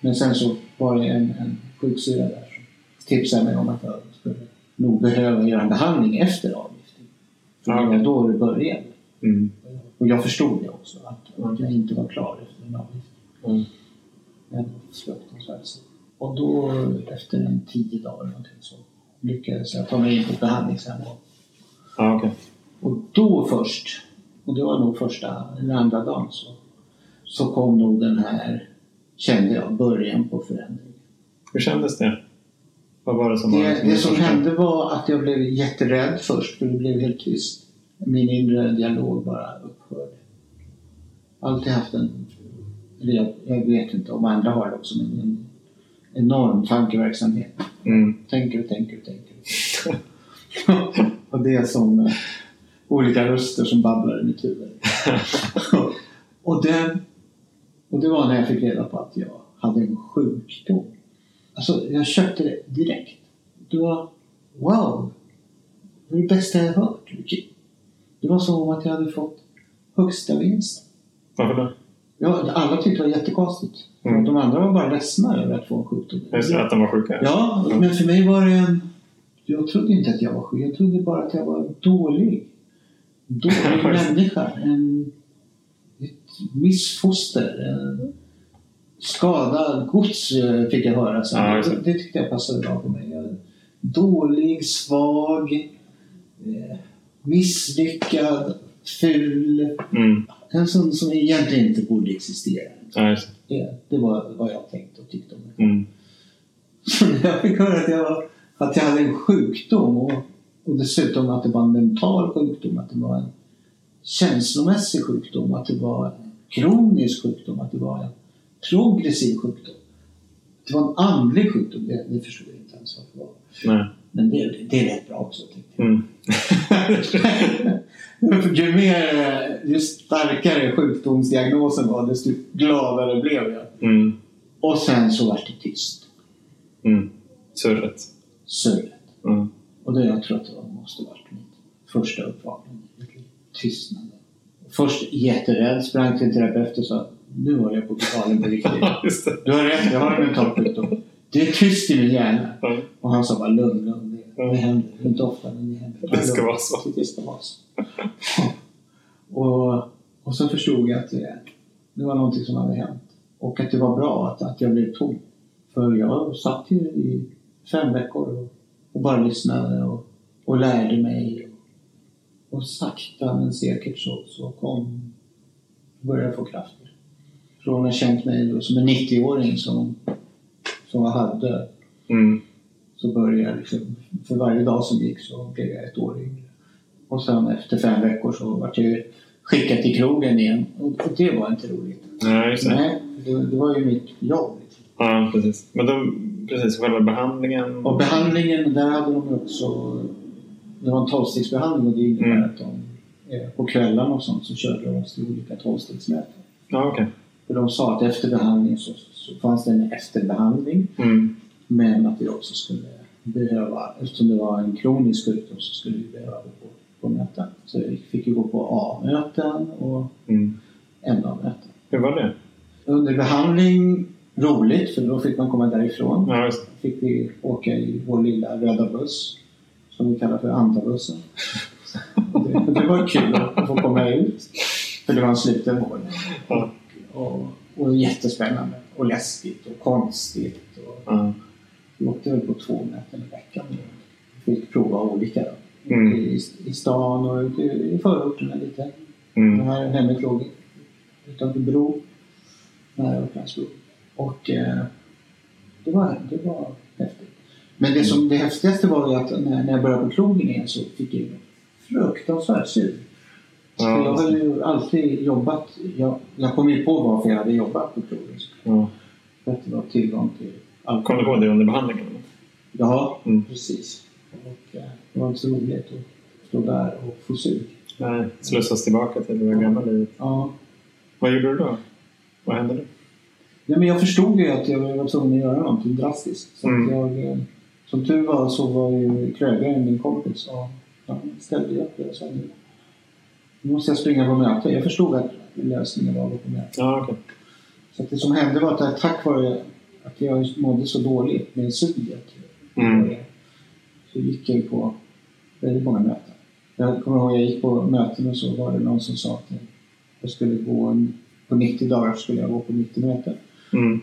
Men sen så var det en, en sjuksyrra där som tipsade mig om att jag skulle nog behöva göra en behandling efter avgiften. För Ja, var då det började. Mm. Och jag förstod det också, att, att jag inte var klar efter en avgift. Mm. En fruktansvärd syn. Och då efter en tio dagar eller någonting så lyckades jag ta mig in på ett behandlingshem. Ja, okej. Och då först, och det var nog första eller andra dagen så, så kom nog den här, kände jag, början på förändringen. Hur kändes det? Vad var det som var... Det, liksom det som hände var att jag blev jätterädd först för det blev helt tyst. Min inre dialog bara upphörde. Alltid haft en, eller jag, jag vet inte om andra har det också, men en enorm tankeverksamhet. Mm. Tänker och tänker och tänker. och det är som eh, olika röster som babblar i mitt huvud. och, det, och det var när jag fick reda på att jag hade en sjukdom. Alltså, jag köpte det direkt. Det var wow! Det var det bästa jag hört. Det var som om att jag hade fått högsta vinsten. Varför då? Ja, alla tyckte det var jättekonstigt. Mm. De andra var bara ledsna över att få en sjukdom. Just att de var sjuka? Ja, men för mig var det en... Jag trodde inte att jag var sjuk. Jag trodde bara att jag var dålig. Dålig människa. En, ett missfoster. En skadad gods eh, fick jag höra sen. Ja, det. det. tyckte jag passade bra på mig. Dålig, svag, eh, misslyckad, ful. Mm. En sån som egentligen inte borde existera. Ja, Det, det var vad jag tänkte och tyckte om det. Mm. Så när jag fick höra att jag, att jag hade en sjukdom och, och dessutom att det var en mental sjukdom, att det var en känslomässig sjukdom, att det var en kronisk sjukdom, att det var en progressiv sjukdom. Det var en andlig sjukdom, det, det förstod jag inte ens vad det var. Nej. Men det, det är rätt bra också. Tänkte Mm. jag. ju, mer, ju starkare sjukdomsdiagnosen var, desto gladare blev jag. mm. Och sen så var det tyst. Mm. Surret. Surret. Mm. Och det jag tror att det måste varit mitt första uppvaknande. Tystnaden. Först jätterädd, sprang till en terapeut och sa nu var jag på totalen på riktigt. Du har rätt, jag har en mental sjukdom. Det är tyst i min hjärna. Ja. Och han sa bara lugn, lugn. Det, det händer. Inte ofta, men det händer. Det ska vara så. Det ska vara så. och, och så förstod jag att det, det var någonting som hade hänt. Och att det var bra att, att jag blev tom. För jag satt ju i fem veckor och, och bara lyssnade och, och lärde mig. Och, och sakta men säkert så, så kom, började jag få krafter. Från att ha känt mig som en 90-åring som, som jag hade Mm. så började jag liksom, för varje dag som gick så blev jag ett år yngre. Och sen efter fem veckor så vart jag skickad till krogen igen och, det var inte roligt. Nej, just det. Nej, det, det var ju mitt jobb. Liksom. Ja, precis. Men då, precis, själva behandlingen. Och behandlingen, där hade de också, det var en tolvstegsbehandling och det innebär Mm. att de eh, på kvällarna och sånt så körde de oss till olika tolvstegsmöten. Ja, okej. För de sa att efter behandling så, så fanns det en efterbehandling Mm. Men att vi också skulle behöva, eftersom det var en kronisk sjukdom så skulle vi behöva gå på, på möten. Så vi fick ju gå på A-möten och Mm. NA-möten. Hur var det? Under behandling, roligt för då fick man komma därifrån. Ja, just fick vi åka i vår lilla röda buss som vi kallar för Antabussen. Det, det var kul att få komma ut. För det var en sluten vård. Ja. Och, och jättespännande och läskigt och konstigt. Och, Ja. vi åkte väl på två möten i veckan. Fick prova olika. Då. Mm. I, I stan och ute i förorterna lite. Mm. här hemmet låg utanför Bro. Nära Upplandsbro. Och eh, det, var, det var häftigt. Men det, som, det häftigaste var ju att när, när jag började på krogen igen så fick jag fruktansvärt sug. För jag Ja. har ju alltid jobbat. Jag, jag kom ju på varför jag hade jobbat på krogen. Ja. För att det var tillgång till alkohol. Kom du på det under behandlingen? Ja, Mm. precis. Och, eh, det var inte så roligt att stå där och få sug. Nej, slussas tillbaka till det gamla livet. Ja. Vad gjorde du då? Vad hände då? Ja, men jag förstod ju att jag var tvungen att göra någonting drastiskt. Så Mm. att jag, eh, som tur var så var ju krögaren min kompis och han ställde upp och jag sa nu måste jag springa på möte. Jag förstod att lösningen var att gå på möte. Ja, okej. Så det som hände var att tack vare att jag mådde så dåligt med suget Mm. så gick jag på väldigt många möten. Jag kommer ihåg jag gick på möten och så var det någon som sa att jag skulle gå en, på 90 dagar skulle jag gå på 90 möten. Mm.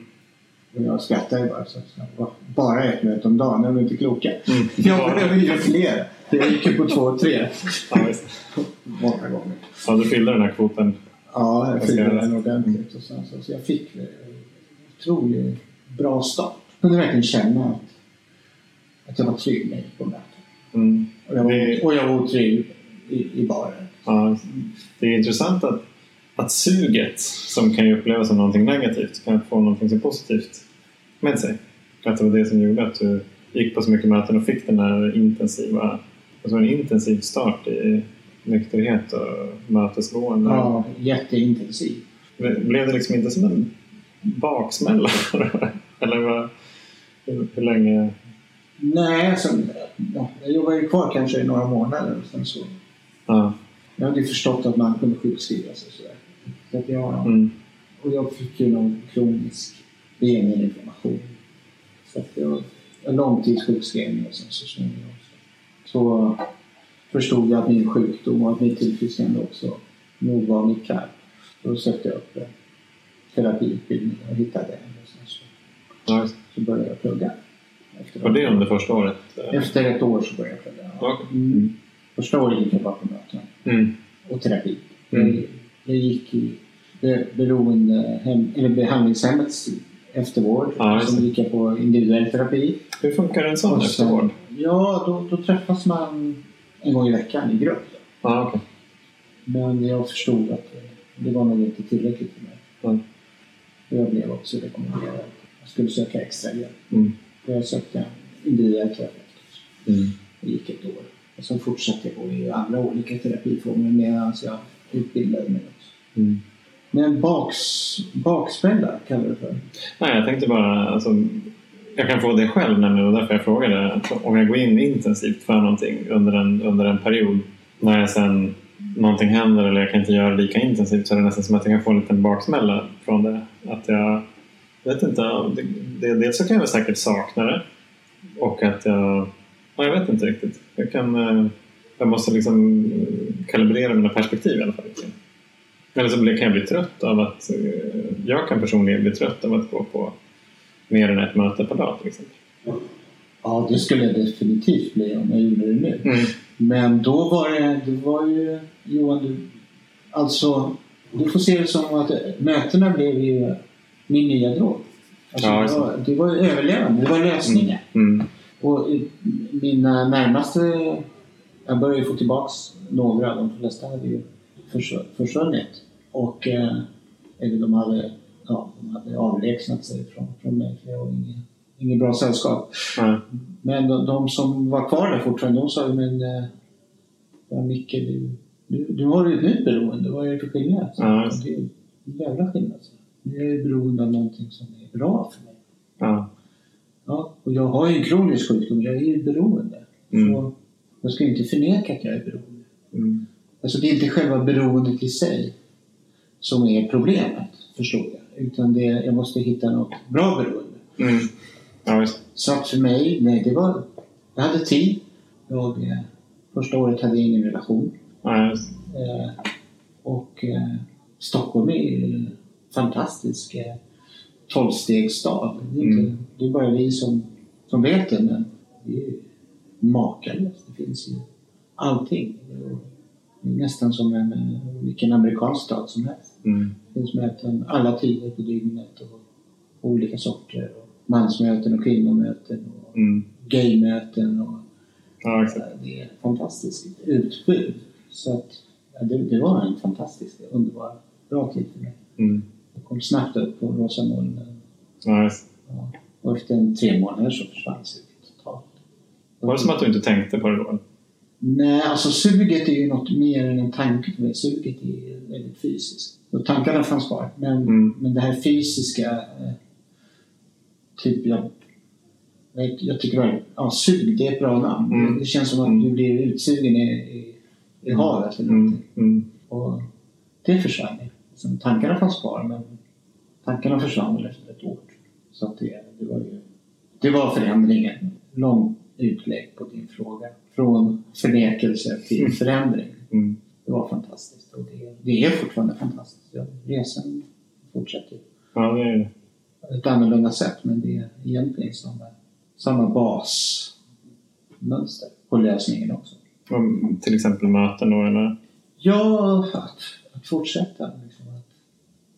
Och jag skrattade bara. Så, så, "Va? bara ett möte om dagen, är de inte kloka? Mm. Jag behöver ju fler. Jag gick ju på två och tre Ja, visst. många gånger. Ja, du fyllde den här kvoten. Ja, jag fyllde den ordentligt. Och sen, så, så jag fick en otroligt bra start. Jag kunde verkligen känna att, att jag var trygg när jag gick på möten. Mm. Och jag var, Det- och jag var otrygg i, i baren. Ja, det är intressant att, att suget, som kan ju upplevas som någonting negativt, kan få någonting så positivt med sig. Att det var det som gjorde att du gick på så mycket möten och fick den här intensiva, alltså en intensiv start i nykterhet och mötesgående. Ja, jätteintensiv. Blev det liksom inte som en baksmälla? Eller vad, hur, hur länge? Nej, sen, ja, jag jobbade ju kvar kanske i några månader. Och sen så, Ja. jag hade ju förstått att man kunde sjukskriva sig. Där. Så att jag, Mm. Och jag fick ju någon kronisk beninflammation. Så att jag, en långtidssjukskrivning och sen så småningom så, förstod jag att min sjukdom och att mitt tillfrisknande också nog var mitt kall. Då sökte jag upp terapiutbildning och hittade en. Och sen så, så började jag plugga. Efter, Var det under första året? efter ett år så började jag plugga. Ja. Okej. Mm. Första året gick jag bara på möten Mm. och terapi. Mm. Jag, gick i be- beroendehem, eller behandlingshemmets eftervård. Ja, Sen det. gick jag på individuell terapi. Hur funkar en sån sen- eftervård? Ja, då, då träffas man en gång i veckan i grupp. Ja, okej. Men jag förstod att det var nog inte tillräckligt för mig. Mm. Jag blev också rekommenderad att jag skulle söka extra hjälp. Mm. Jag sökte individuell. Mm. Det gick ett år. Och sen fortsatte jag i andra olika terapiformer medan jag utbildade mig också. Mm. Men baks, baksmälla kallar du det för? Nej, jag tänkte bara... Alltså, jag kan få det själv nämligen och därför jag frågade. Om jag går in intensivt för någonting under en, under en period när jag sen någonting händer eller jag kan inte göra det lika intensivt så är det nästan som att jag kan få en liten baksmälla från det. Att jag vet inte. Det, det, dels så kan jag väl säkert sakna det och att jag... Ja, jag vet inte riktigt. Jag kan... Eh, jag måste liksom eh, kalibrera mina perspektiv i alla fall. Eller så kan jag bli trött av att... Eh, jag kan personligen bli trött av att gå på mer än ett möte per dag till exempel. Ja, det skulle jag definitivt bli om jag gjorde det nu. Mm. Men då var det, det var ju, Johan, du, alltså, du får se det som att mötena blev ju min nya drog. Alltså, Ja, det, var, det var ju överlevande, det var lösningen. Mm. Och i- mina närmaste, jag började ju få tillbaks några, de flesta hade ju försv- försvunnit. Och, eh, eller de hade, ja, de hade avlägsnat sig från, från mig, för jag var inget, inget bra sällskap. Nej. Men de, de som var kvar där fortfarande, de sa ju men eh, ja, Micke, du, du, du har ju ett nytt beroende, vad är det för skillnad? Just det är en jävla skillnad. Jag är beroende av någonting som är bra för mig. Ja. Ja, och jag har ju en kronisk sjukdom, jag är ju beroende. Mm. Så jag ska inte förneka att jag är beroende. Mm. Alltså det är inte själva beroendet i sig som är problemet, förstår jag. Utan det jag måste hitta något bra beroende. Mm. Ja. Så att för mig, nej, det var... Jag hade tid. Jag, eh, första året hade jag ingen relation. Ja. Eh, och eh, Stockholm är en fantastisk eh, tolvstegsstad. Det, Mm. det är bara vi som, som vet det, men det är ju makalöst. Det finns ju allting. Nästan som en, eh, vilken amerikansk stad som helst. Mm. Det finns möten alla tider på dygnet och olika sorter. Och mansmöten och kvinnomöten och Mm. gaymöten. Och, Ja, eh, det är ett fantastiskt utbud. Så att, ja, det, det var en fantastisk, underbar, bra tid för mig. Mm. Jag kom snabbt upp på rosa molnen. Just. Ja. Och efter en tre månader så försvann suget totalt. Var det som att du inte tänkte på det då? Nej, alltså suget är ju något mer än en tanke för mig. Suget är väldigt fysiskt. Och tankarna fanns kvar. Men, Mm. men det här fysiska, eh, typ jag, jag, tycker att ja, sug, det är ett bra namn. Mm. Det känns som att Mm. du blir utsugen i, i, i havet eller Mm. någonting. Mm. Och det försvann ju. Sen tankarna fanns kvar men tankarna försvann väl efter ett år. Så att det, det var ju det var förändringen. Lång utlägg på din fråga. Från förnekelse till Mm. förändring. Mm. Det var fantastiskt och det, det är fortfarande fantastiskt. Resan fortsätter ju. Ja, det är På ett annorlunda sätt men det är egentligen samma, samma basmönster på lösningen också. om till exempel möten då, eller? Ja, att, att fortsätta. Liksom, att,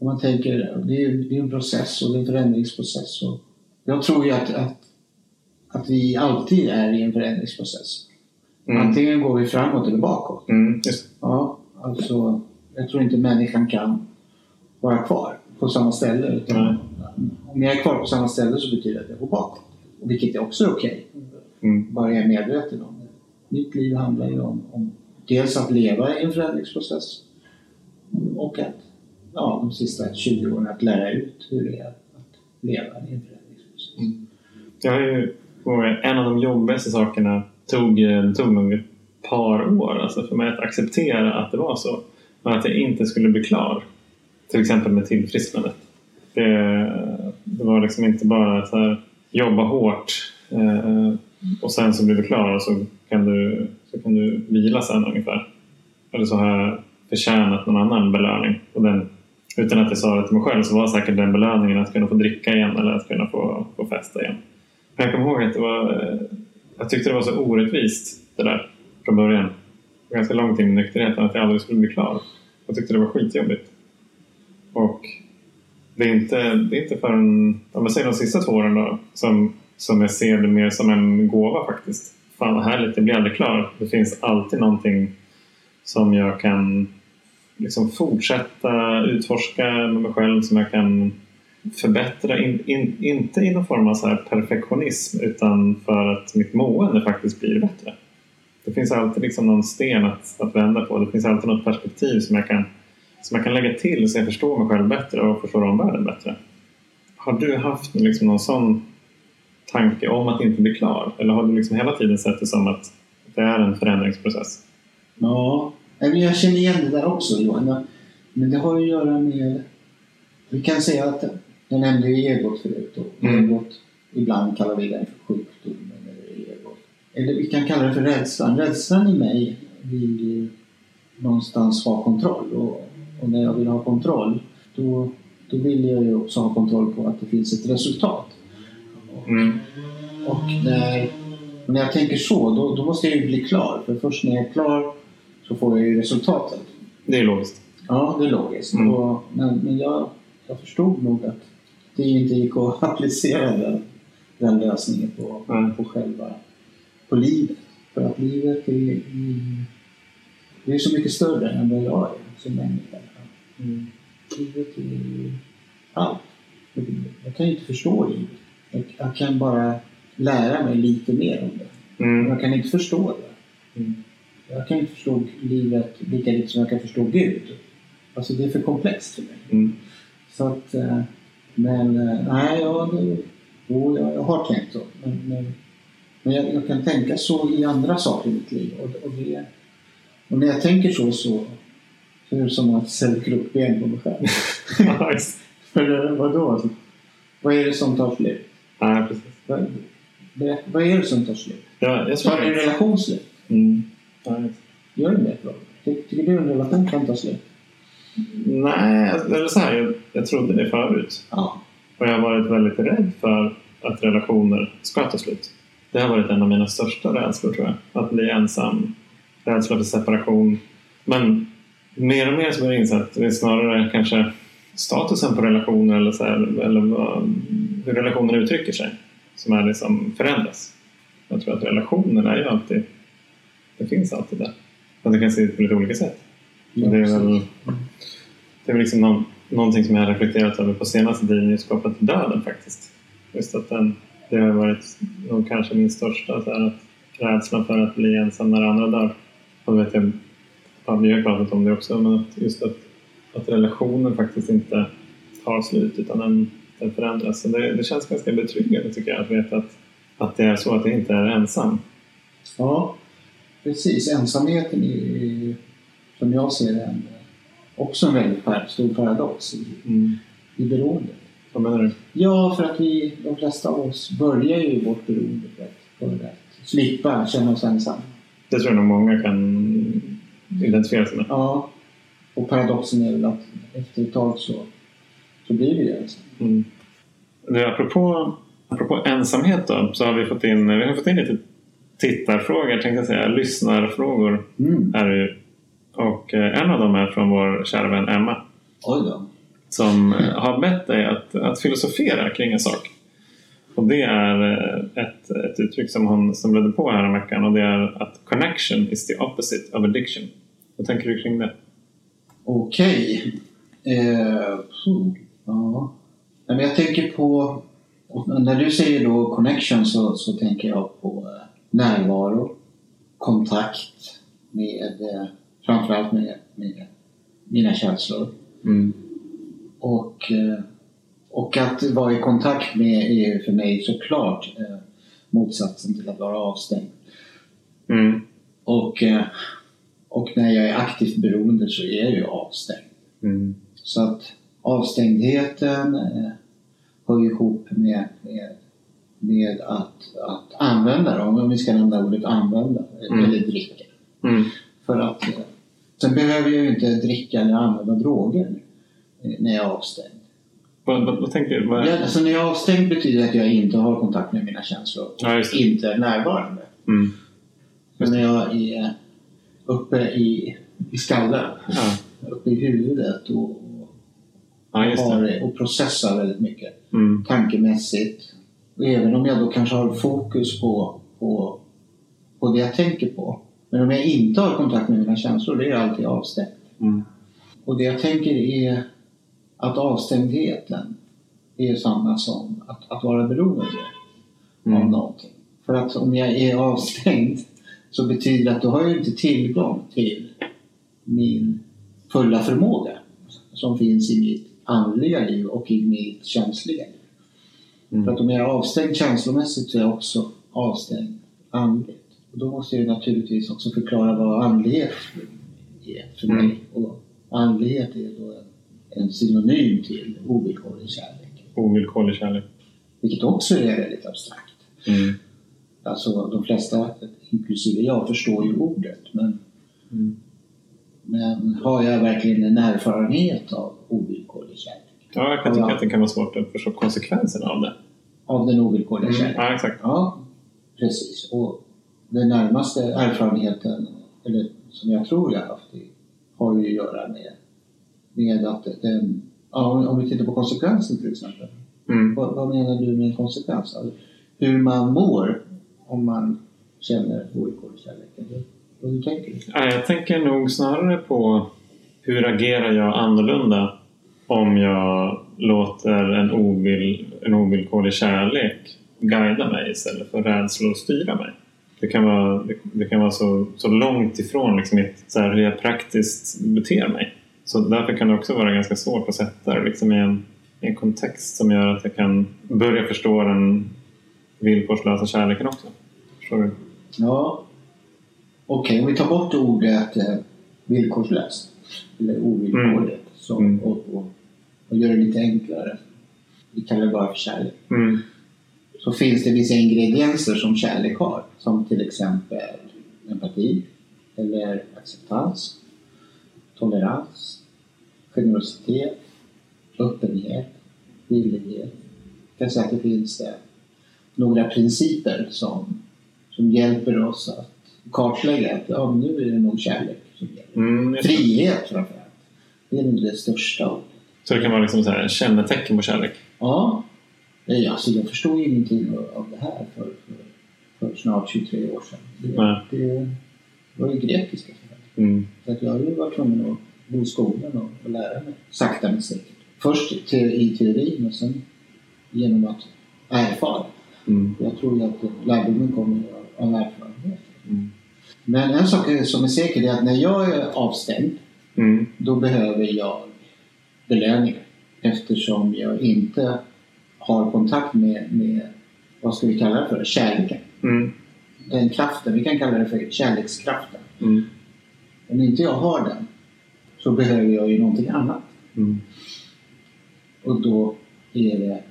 man tänker, det är, det är en process och det är en förändringsprocess. Och jag tror ju att, att, att vi alltid är i en förändringsprocess. Mm. Antingen går vi framåt eller bakåt. Mm. Ja, alltså, jag tror inte människan kan vara kvar på samma ställe. Utan om jag är kvar på samma ställe så betyder det att jag går bakåt. Vilket är också okej. Mm. Bara jag är medveten om det. Mitt liv handlar ju om, om dels att leva i en förändringsprocess och att ja, de sista 20 åren att lära ut hur det är att leva i en förändringsprocess. Mm. Jag har ju, en av de jobbigaste sakerna tog, det tog nog ett par år alltså för mig att acceptera att det var så. Och att jag inte skulle bli klar. Till exempel med tillfrisknandet. Det, det var liksom inte bara att så här, jobba hårt eh, och sen så blir du klar och så kan du, så kan du vila sen ungefär. Eller så har jag förtjänat någon annan belöning. Och den, utan att jag sa det till mig själv så var säkert den belöningen att kunna få dricka igen eller att kunna få, få festa igen. Men jag kommer ihåg att det var, eh, jag tyckte det var så orättvist det där från början. Ganska långt in i nykterheten att jag aldrig skulle bli klar. Jag tyckte det var skitjobbigt. Och det är inte, det är inte förrän, om jag säger de sista två åren då, som, som jag ser det mer som en gåva faktiskt. Fan vad härligt, jag blir aldrig klar. Det finns alltid någonting som jag kan liksom fortsätta utforska med mig själv, som jag kan förbättra. In, in, inte i någon form av så här perfektionism utan för att mitt mående faktiskt blir bättre. Det finns alltid liksom någon sten att, att vända på. Det finns alltid något perspektiv som jag kan som jag kan lägga till så jag förstår mig själv bättre och förstår omvärlden bättre. Har du haft liksom någon sån tanke om att inte bli klar? Eller har du liksom hela tiden sett det som att det är en förändringsprocess? Ja, jag känner igen det där också Johan. Men det har ju att göra med... Vi kan säga att jag nämnde ju egot förut. Och Mm. egot, ibland kallar vi det för sjukdomen eller egot. Eller vi kan kalla det för rädslan. Rädslan i mig vill ju någonstans ha kontroll. Och, och när jag vill ha kontroll då, då vill jag ju också ha kontroll på att det finns ett resultat. Mm. Och när, när jag tänker så, då, då måste jag ju bli klar. För först när jag är klar så får jag ju resultatet. Det är logiskt. Ja, det är logiskt. Mm. Och, men men jag, jag förstod nog att det inte gick att applicera den, den lösningen på, Mm. på själva på livet. För att livet är, det är så mycket större än vad jag är som människa. Mm. Livet är allt. Jag kan ju inte förstå livet. Jag, jag kan bara lära mig lite mer om det. Mm. Jag kan inte förstå det. Mm. Jag kan inte förstå livet lika lite som jag kan förstå Gud. Alltså det är för komplext för mig. Mm. Så att, eh, men eh, nej, ja, det, jo, jag, jag har tänkt så. Men, men, men jag, jag kan tänka så i andra saker i mitt liv. Och, och, det, och när jag tänker så, så, så är det som att sätta krokben på mig själv. För eh, vadå? Vad är det som tar slut? Nej, precis. Vad, vad är det som tar slut? Ja, jag Tar din det. relation slut? Mm. Nice. Gör det det? Ty- Tycker du en relation kan ta slut? Nej, eller så här, jag, jag trodde det förut. Ja. Och jag har varit väldigt rädd för att relationer ska ta slut. Det har varit en av mina största rädslor tror jag. Att bli ensam, rädsla för separation. Men mer och mer så har jag insett att det är snarare kanske statusen på relationer eller, så här, eller vad, hur relationen uttrycker sig som är det som förändras. Jag tror att relationer är ju alltid, det finns alltid där. Men det kan se ut på lite olika sätt. Ja, det är väl det är väl liksom någon, någonting som jag har reflekterat över på senaste tiden just kopplat till döden faktiskt. Just att den, det har varit nog kanske min största så här, att rädsla för att bli ensam när andra dör. Och vet jag, ja, vi har pratat om det också, men att just att, att relationen faktiskt inte tar slut utan den, den förändras. Så det, det känns ganska betryggande tycker jag att veta att, att det är så att jag inte är ensam. Ja, precis. Ensamheten är är som jag ser det, en- också en väldigt stor paradox i, Mm. i beroendet. Vad menar du? Ja, för att vi, de flesta av oss börjar ju vårt beroende för att, för att slippa känna oss ensamma. Det tror jag nog många kan identifiera sig med. Ja, och paradoxen är väl att efter ett tag så, så blir vi ju ensamma. Mm. Du, apropå, apropå ensamhet då, så har vi fått in, vi har fått in lite tittarfrågor, tänkte jag säga. Lyssnarfrågor Mm. är det ju. Och eh, en av dem är från vår kära vän Emma Oj då. som eh, har bett dig att, att filosofera kring en sak. Och det är eh, ett, ett uttryck som hon stumlade på här veckan och det är att connection is the opposite of addiction. Vad tänker du kring det? Okej. Eh, puh, ja. Men jag tänker på... När du säger då connection så, så tänker jag på eh, närvaro, kontakt med eh, framförallt med, med mina känslor. Mm. Och, eh, och att vara i kontakt med är för mig såklart eh, motsatsen till att vara avstängd. Mm. Och, eh, och när jag är aktivt beroende så är jag ju avstängd. Mm. Så att avstängdheten hör ihop med, med, med att, att använda dem, om vi ska nämna ordet använda, Mm. eller dricka. Mm. För att, sen behöver jag ju inte dricka eller använda droger eh, när jag är avstängd. Vad, vad, vad tänker du? Vad är... alltså när jag är avstängd betyder det att jag inte har kontakt med mina känslor och Ja, inte är närvarande. Mm. Men när jag är uppe i, i skallen, Ja. uppe i huvudet och, och, ja, har, och processar väldigt mycket Mm. tankemässigt. Och även om jag då kanske har fokus på, på, på det jag tänker på. Men om jag inte har kontakt med mina känslor, det är alltid avstängt. Mm. Och det jag tänker är att avstängdheten är samma som att, att vara beroende av Mm. någonting. För att om jag är avstängd så betyder det att då har jag inte tillgång till min fulla förmåga som finns i mitt andliga liv och i mitt känsliga liv. Mm. För att om jag är avstängd känslomässigt så är jag också avstängd andligt. Och då måste jag naturligtvis också förklara vad andlighet är för mig. Mm. Och andlighet är då en, en synonym till ovillkorlig kärlek. Ovillkorlig kärlek. Vilket också är väldigt abstrakt. Mm. Alltså de flesta, inklusive jag, förstår ju ordet. Men, Mm. men har jag verkligen en erfarenhet av ovillkorlig kärlek? Ja, jag kan tycka att det kan vara svårt att förstå konsekvenserna av det. Av den ovillkorliga Mm. kärleken? Ja, exakt. Ja, precis. Och den närmaste erfarenheten, eller som jag tror jag har haft, har ju att göra med, med att den, ja, om- vi tittar på konsekvensen till exempel. Mm. Vad, vad menar du med en konsekvens? Alltså, hur man mår om man känner ovillkorlig vad du tänker? Ja, jag tänker nog snarare på hur agerar jag annorlunda om jag låter en, ovill, en ovillkorlig kärlek guida mig istället för rädslor styra mig. Det kan vara, det, kan vara så, så långt ifrån liksom mitt, så här, hur jag praktiskt beter mig. Så därför kan det också vara ganska svårt att sätta det liksom i en, i en kontext som gör att jag kan börja förstå den villkorslösa kärleken också. Förstår du? Ja, okej. Om vi tar bort ordet eh, villkorslöst eller ovillkorligt så, Mm. och, och, och gör det lite enklare. Vi kallar det bara för kärlek. Mm. Så finns det vissa ingredienser som kärlek har. Som till exempel empati eller acceptans, tolerans, generositet, öppenhet, villighet. Jag kan säga att det finns några principer som, som hjälper oss att kartlägga att ja, nu är det nog kärlek som gäller. Mm. Frihet framför allt. Det är nog det största. Så det kan vara liksom så här, kännetecken på kärlek? Ja, Nej, alltså jag förstod ju ingenting av det här för, för, för snart 23 år sedan. Det, det var ju grekiska. Mm. Så att jag har ju varit tvungen att gå i skolan och, och lära mig sakta men säkert. Först te, i teorin och sen genom att erfara. Mm. Jag tror ju att lärdomen kommer av erfarenhet. Mm. Men en sak som är säker är att när jag är avstängd Mm. då behöver jag belöningar eftersom jag inte har kontakt med, med vad ska vi kalla det för, kärleken. Mm. Den kraften, vi kan kalla det för kärlekskraften. Mm. Om inte jag har den så behöver jag ju någonting annat. Mm. Och då är det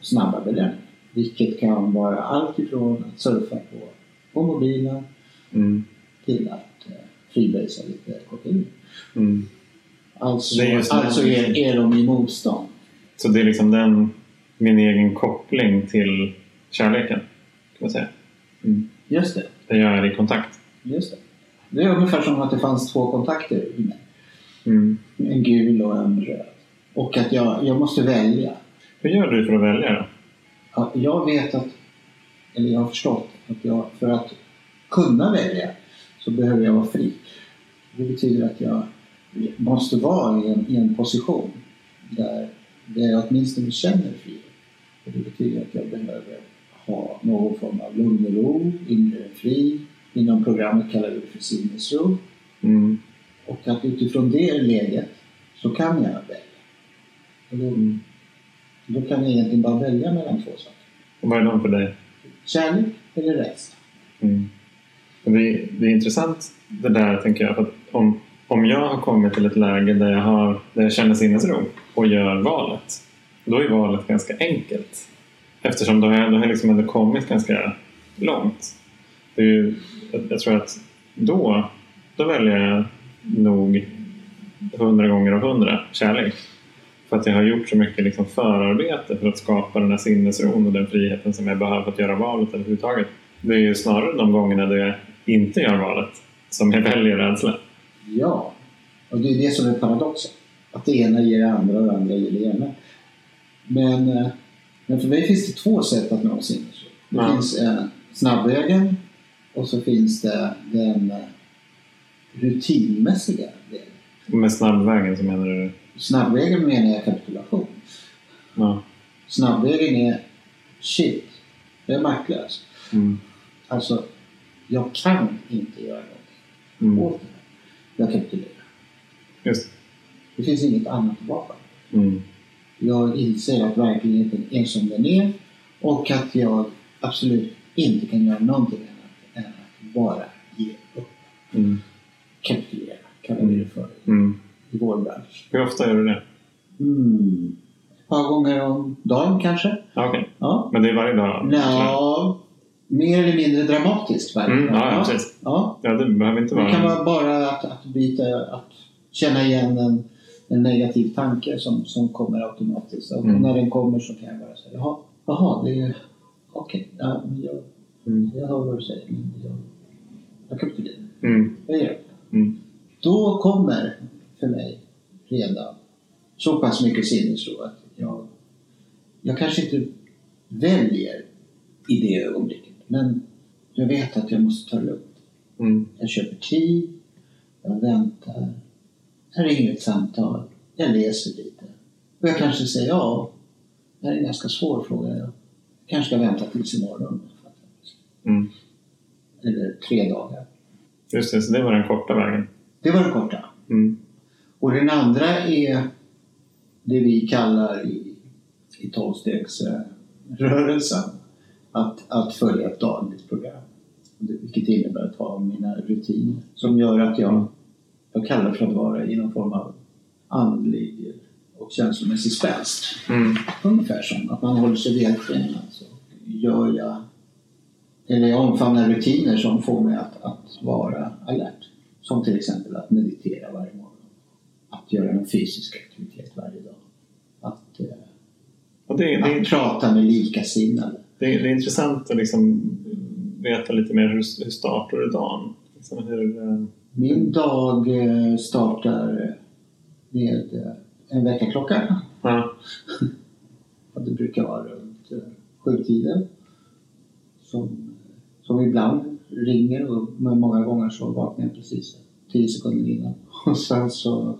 snabba belöningar. Vilket kan vara allt ifrån att surfa på, på mobilen Mm. till att eh, freebasea lite kokain. Mm. Alltså, alltså är, är de i motstånd. Så det är liksom den, min egen koppling till kärleken, kan man säga. Mm. Just det. Där jag är i kontakt. Just det. Det är ungefär som att det fanns två kontakter i mig. Mm. En gul och en röd. Och att jag, jag måste välja. Hur gör du för att välja då? Ja, Jag vet att, eller jag har förstått att jag, för att kunna välja så behöver jag vara fri. Det betyder att jag måste vara i en, i en position där, där jag åtminstone känner frihet. Det betyder att jag behöver ha någon form av lugn och ro, inre frid. Inom programmet kallar vi det för sinnesro. Mm. Och att utifrån det läget så kan jag välja. Och då, Mm. då kan jag egentligen bara välja mellan två saker. Och vad är de för dig? Kärlek eller rädsla? Mm. Det, är, det är intressant det där tänker jag. För att om, om jag har kommit till ett läge där jag, har, där jag känner sinnesro och gör valet. Då är valet ganska enkelt. Eftersom de har jag, har liksom ändå kommit ganska långt. Det är ju, jag, jag tror att då, då väljer jag nog hundra gånger av hundra kärlek. För att jag har gjort så mycket liksom förarbete för att skapa den här sinnesron och den friheten som jag behöver för att göra valet överhuvudtaget. Det är ju snarare de gångerna där jag inte gör valet som jag väljer rädsla. Ja, och det är det som är paradoxen. Att det ena ger det andra och det andra ger det ena. Men, eh, men för mig finns det två sätt att nå sinnesro. Det Ja. finns eh, snabbvägen och så finns det den eh, rutinmässiga vägen. Med snabbvägen så menar du? Snabbvägen menar jag kapitulation. Ja. Snabbvägen är shit, jag är maktlös. Mm. Alltså, jag kan inte göra någonting Mm. åt det här. Jag kapitulerar. Just Det finns inget annat val. mm. Jag inser att verkligheten är som den är och att jag absolut inte kan göra någonting annat än att bara ge upp. Mm. Kapitulera, kallar vi det för Mm. i vår bransch. Hur ofta gör du det? Mm. Ett par gånger om dagen kanske? Ja, Okej, Ja. men det är varje dag? Nå, mer eller mindre dramatiskt varje Mm, dag. ja, ja, precis. Ja. Ja, det behöver inte Det vara... kan vara bara att, att byta, att känna igen en, en negativ tanke som, som kommer automatiskt. Och Mm. när den kommer så kan jag bara säga, jaha, jaha det är okej, ja, men jag, Mm. jag hör vad du säger. Jag, jag kapitulerar. Mm. Jag ger upp. Mm. Då kommer för mig redan så pass mycket sinnesro att jag, jag kanske inte väljer i det ögonblicket. Men jag vet att jag måste ta det lugnt. Mm. Jag köper tid, jag väntar, jag ringer ett samtal, jag läser lite. Och jag kanske säger ja, det här är en ganska svår fråga. Jag kanske ska vänta tills imorgon. Mm. Eller tre dagar. Just det, så det var den korta vägen. Det var det korta. Mm. Och den andra är det vi kallar i, i tolvstegsrörelsen att, att följa ett dagligt program. Vilket innebär att ha mina rutiner som gör att jag, jag kallar det för att vara i någon form av andlig och känslomässig spänst. Mm. Ungefär som att man håller sig vältränad. Så gör jag, eller jag omfamnar rutiner som får mig att, att vara alert. Som till exempel att meditera varje morgon. Att göra en fysisk aktivitet varje dag. Att, eh, Och det, det, att prata med likasinnade. det, det är intressant att liksom veta lite mer hur, hur startar du dagen? Liksom hur, eh, Min dag eh, startar med eh, en väckarklocka. ja, det brukar vara runt eh, sjutiden. Som, som ibland ringer och men många gånger så vaknar jag precis tio sekunder innan. Och sen så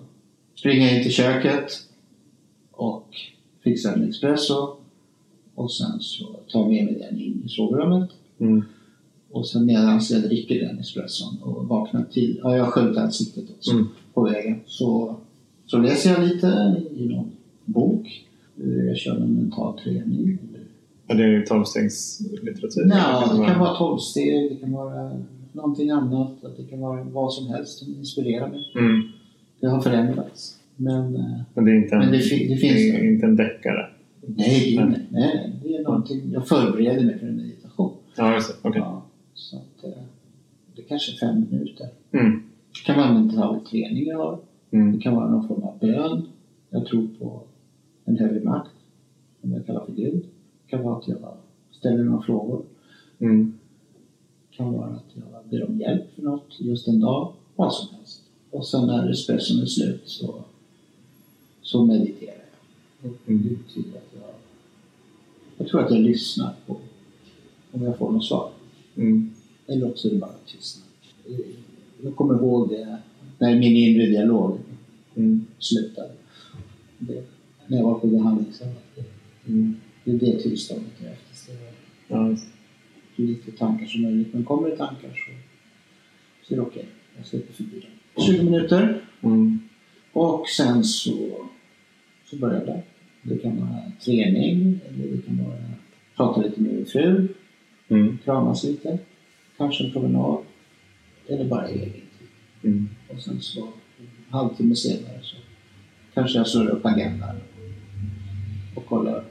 springer jag in till köket och fixar en espresso. Och sen så tar jag med mig den in i sovrummet. mm, Och sen medan jag dricker den espresson och vaknar till, ja jag har sköljt ansiktet också Mm. på vägen. Så, så läser jag lite i någon bok. Eh, Jag kör någon mental träning. Ja, det är tolvstegslitteratur. Ja, det kan vara tolvsteg, det kan vara någonting annat. Det kan vara vad som helst som inspirerar mig. Mm. Det har förändrats. Men eh, Men det är inte en, det det finns det är det. inte en deckare. nej, nej, nej, det är någonting. Jag förbereder mig för en meditation. Ja, just det. Okej. Ja, så att, eh, det är kanske fem minuter. Mm. Det kan vara en mental träning jag har. Det Mm. kan vara någon form av bön. Jag tror på en högre makt, som jag kallar för Gud. Det kan vara att jag ställer några frågor. Mm. Det kan vara att jag ber om hjälp för något just en dag. Vad som helst. Och sen när espresson är slut så, så mediterar jag. Och Det Mm. betyder att jag, jag tror att jag lyssnar på om jag får något svar. Mm. Eller också är det bara tystnad. Jag kommer ihåg när min inre dialog Mm. slutade. Det, när jag var på behandlingshem. Det, Mm. det är det tillståndet jag eftersträvar. Ja, Så lite tankar som möjligt. Men kommer det tankar så, så är det okej. Jag släpper förbi dem. 20 minuter. Mm. Och sen så, så börjar det. Det kan vara träning. Eller det kan vara prata lite med min fru. Mm. Kramas lite. Kanske en promenad. Eller bara egen tid. Mm. Och sen så en halvtimme senare så kanske jag slår upp agendan och kollar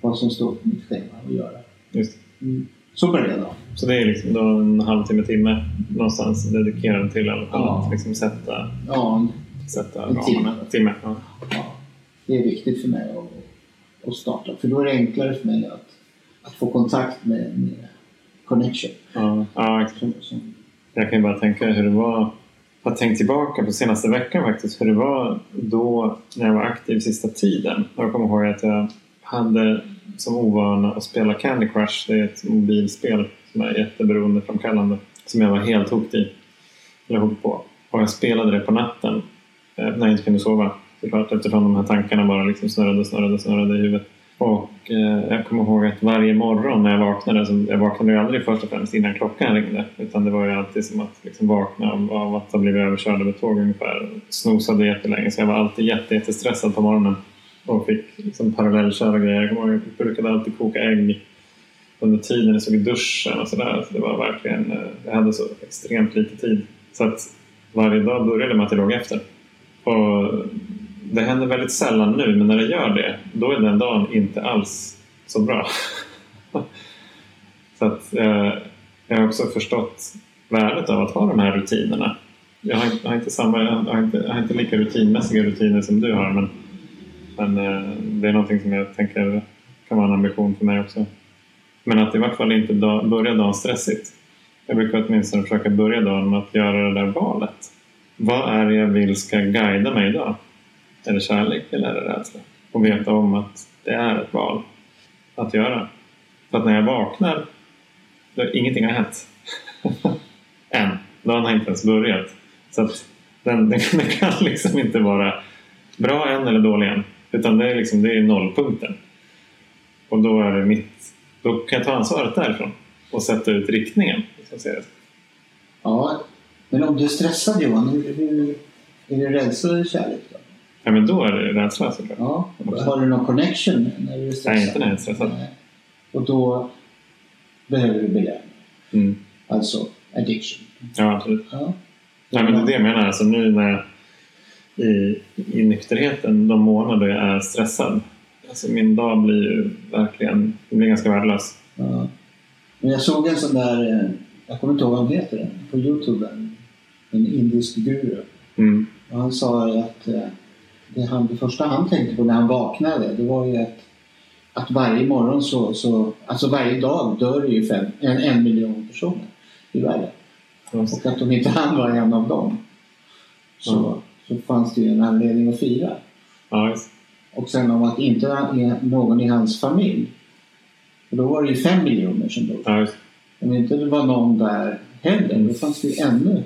vad som står på mitt schema att göra. Just. Mm. Så börjar dagen. Så det är liksom då en halvtimme, timme någonstans dedikerad till i alla fall Ja. att liksom sätta, Ja, sätta En timme. timme. Ja. ja, det är viktigt för mig att, att starta. För då är det enklare för mig att, att få kontakt med, med connection. Ja. Ja, Jag kan ju bara tänka hur det var. Jag har tänkt tillbaka på senaste veckan faktiskt. Hur det var då när jag var aktiv sista tiden. Jag kommer ihåg att jag hade som ovana att spela Candy Crush. Det är ett mobilspel som är jätteberoendeframkallande. Som jag var helt hooked i. Eller hooked på. Och jag spelade det på natten. eh, När jag inte kunde sova. Såklart eftersom de här tankarna bara liksom snurrade, snurrade, snurrade i huvudet. Och eh, jag kommer ihåg att varje morgon när jag vaknade, så jag vaknade ju aldrig först och främst innan klockan ringde. Utan det var ju alltid som att liksom vakna av, av att ha blivit överkörd av ett tåg ungefär. Snosade jättelänge så jag var alltid jätte, jättestressad på morgonen. Och fick liksom parallellköra grejer. Jag kommer ihåg att jag brukade alltid koka ägg under tiden jag stod i duschen och sådär. Så det var verkligen, eh, jag hade så extremt lite tid. Så att varje dag började med att jag låg efter. Och det händer väldigt sällan nu, men när det gör det, då är den dagen inte alls så bra. så att eh, jag har också förstått värdet av att ha de här rutinerna. Jag har, inte- har inte, samma, jag har inte, jag har inte lika rutinmässiga rutiner som du har, men, men eh, det är någonting som jag tänker kan vara en ambition för mig också. Men att i vart fall inte dag, börja dagen stressigt. Jag brukar åtminstone försöka börja dagen med att göra det där valet. Vad är det jag vill ska guida mig idag? Är det kärlek eller är det rädsla? Och veta om att det är ett val att göra. För att när jag vaknar, då, ingenting har hänt. Än. Dagen har inte ens börjat. Så att den, den, den kan liksom inte vara bra än eller dålig än. Utan det är, liksom, det är nollpunkten. Och då är det mitt... Då kan jag ta ansvaret därifrån och sätta ut riktningen. Så att säga. ja, men om du är stressad Johan, hur, hur, är det rädsla eller kärlek? Då? Ja, men då är det rädsla såklart. Ja, har du någon connection när du är stressad? Nej, inte när jag är stressad. Nej. Och då behöver du belöning. Mm. Alltså addiction. Ja, absolut. Ja. Nej, men det är det jag menar. Alltså nu när jag, i, i nykterheten, de månader jag är stressad. Alltså min dag blir ju verkligen blir ganska värdelös. Ja. Men jag såg en sån där, eh, jag kommer inte ihåg vad han heter, på Youtube. En, en indisk guru. Mm. Och han sa att eh, det, han, det första han tänkte på när han vaknade det var ju att, att varje morgon så, så alltså varje dag dör det ju fem, en, en miljon personer i världen. Och att om inte han var en av dem så, mm. så fanns det ju en anledning att fira. Ja, och sen om att inte är någon i hans familj. Och då var det ju fem miljoner som dog. Ja, om inte det var någon där heller, då fanns det ju ännu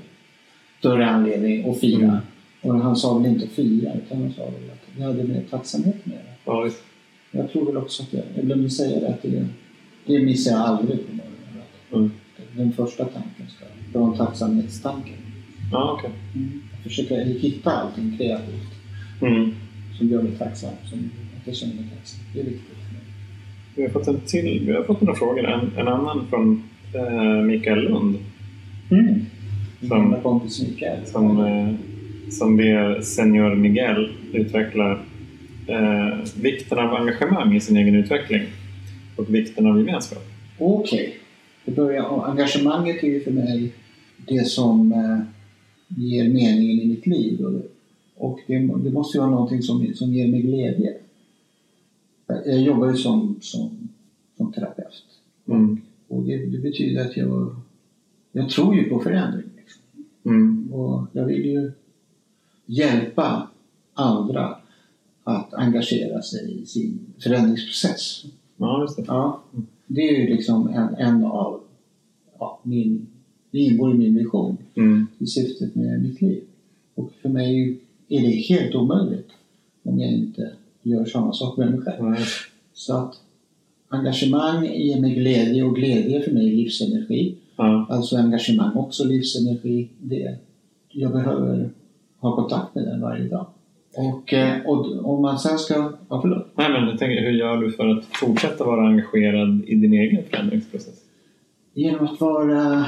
större anledning att fira. Och han sa väl inte fira, utan han sa väl att vi hade mer tacksamhet med det. Ja, jag tror väl också att jag, jag glömde säga det, att det, det missar jag aldrig på morgonen. Mm. Den första tanken ska vara en tacksamhetstanke. Ja, okay. Mm. Jag försöker hitta allting kreativt mm. som gör mig tacksam, som att jag känner mig tacksam. Det är viktigt. Vi har fått en till, vi har fått några frågor. En, en annan från eh, Mikael Lund. Mm. Som, kompis Mikael. Som, eh, som ber Senior Miguel utveckla eh, vikten av engagemang i sin egen utveckling och vikten av gemenskap. Okej. Okay. Engagemanget är ju för mig det som eh, ger meningen i mitt liv. Och det, det måste ju vara någonting som, som ger mig glädje. Jag jobbar ju som, som, som terapeut. Mm. Och det, det, betyder att jag, jag tror ju på förändring. Liksom. Mm. Och jag vill ju hjälpa andra att engagera sig i sin förändringsprocess. Ja, just det. Ja, det är ju liksom en, en av ja, min, det ingår i min vision, mm. i syftet med mitt liv. Och för mig är det helt omöjligt om jag inte gör samma sak med mig själv. Mm. Så att engagemang ger mig glädje och glädje för mig är livsenergi. Mm. Alltså engagemang också livsenergi. Det, jag behöver ha kontakt med den varje dag. Och, eh, och om man sen ska... Ja, förlåt. Nej, men jag tänker, hur gör du för att fortsätta vara engagerad i din egen förändringsprocess? Genom att vara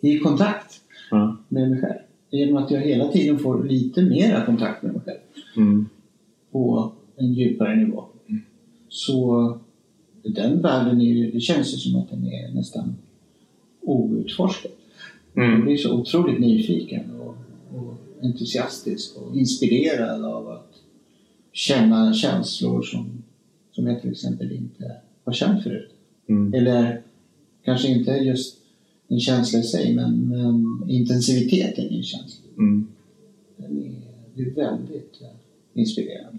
i kontakt mm. med mig själv. Genom att jag hela tiden får lite mera kontakt med mig själv. Mm. På en djupare nivå. Mm. Så den världen är ju, det känns ju som att den är nästan outforskad. Mm. Jag blir så otroligt nyfiken och, och entusiastisk och inspirerad av att känna känslor som, som jag till exempel inte har känt förut. Mm. Eller kanske inte just en känsla i sig, men, men intensiviteten i en känsla. Mm. Den är, det är väldigt eh, inspirerande.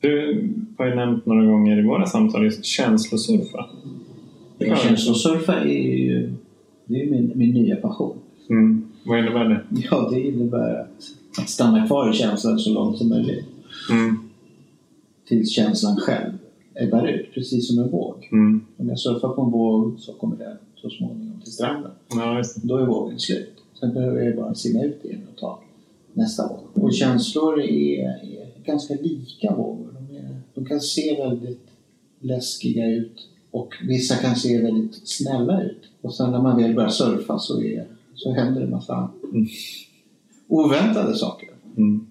Du har ju nämnt några gånger i våra samtal just känslosurfa. Ja, känslosurfa är ju det är min, min nya passion. Mm. Vad innebär det? Ja, det innebär att, stanna kvar i känslan så långt som möjligt. Mm. Tills känslan själv ebbar ut, precis som en våg. Mm. Om jag surfar på en våg så kommer den så småningom till stranden. Ja, Då är vågen slut. Sen behöver jag bara simma ut igen och ta nästa våg. Och känslor är, är ganska lika vågor. De, är, de kan se väldigt läskiga ut och vissa kan se väldigt snälla ut. Och sen när man väl börjar surfa så, är, så händer det en massa mm. Oväntade saker. Mm.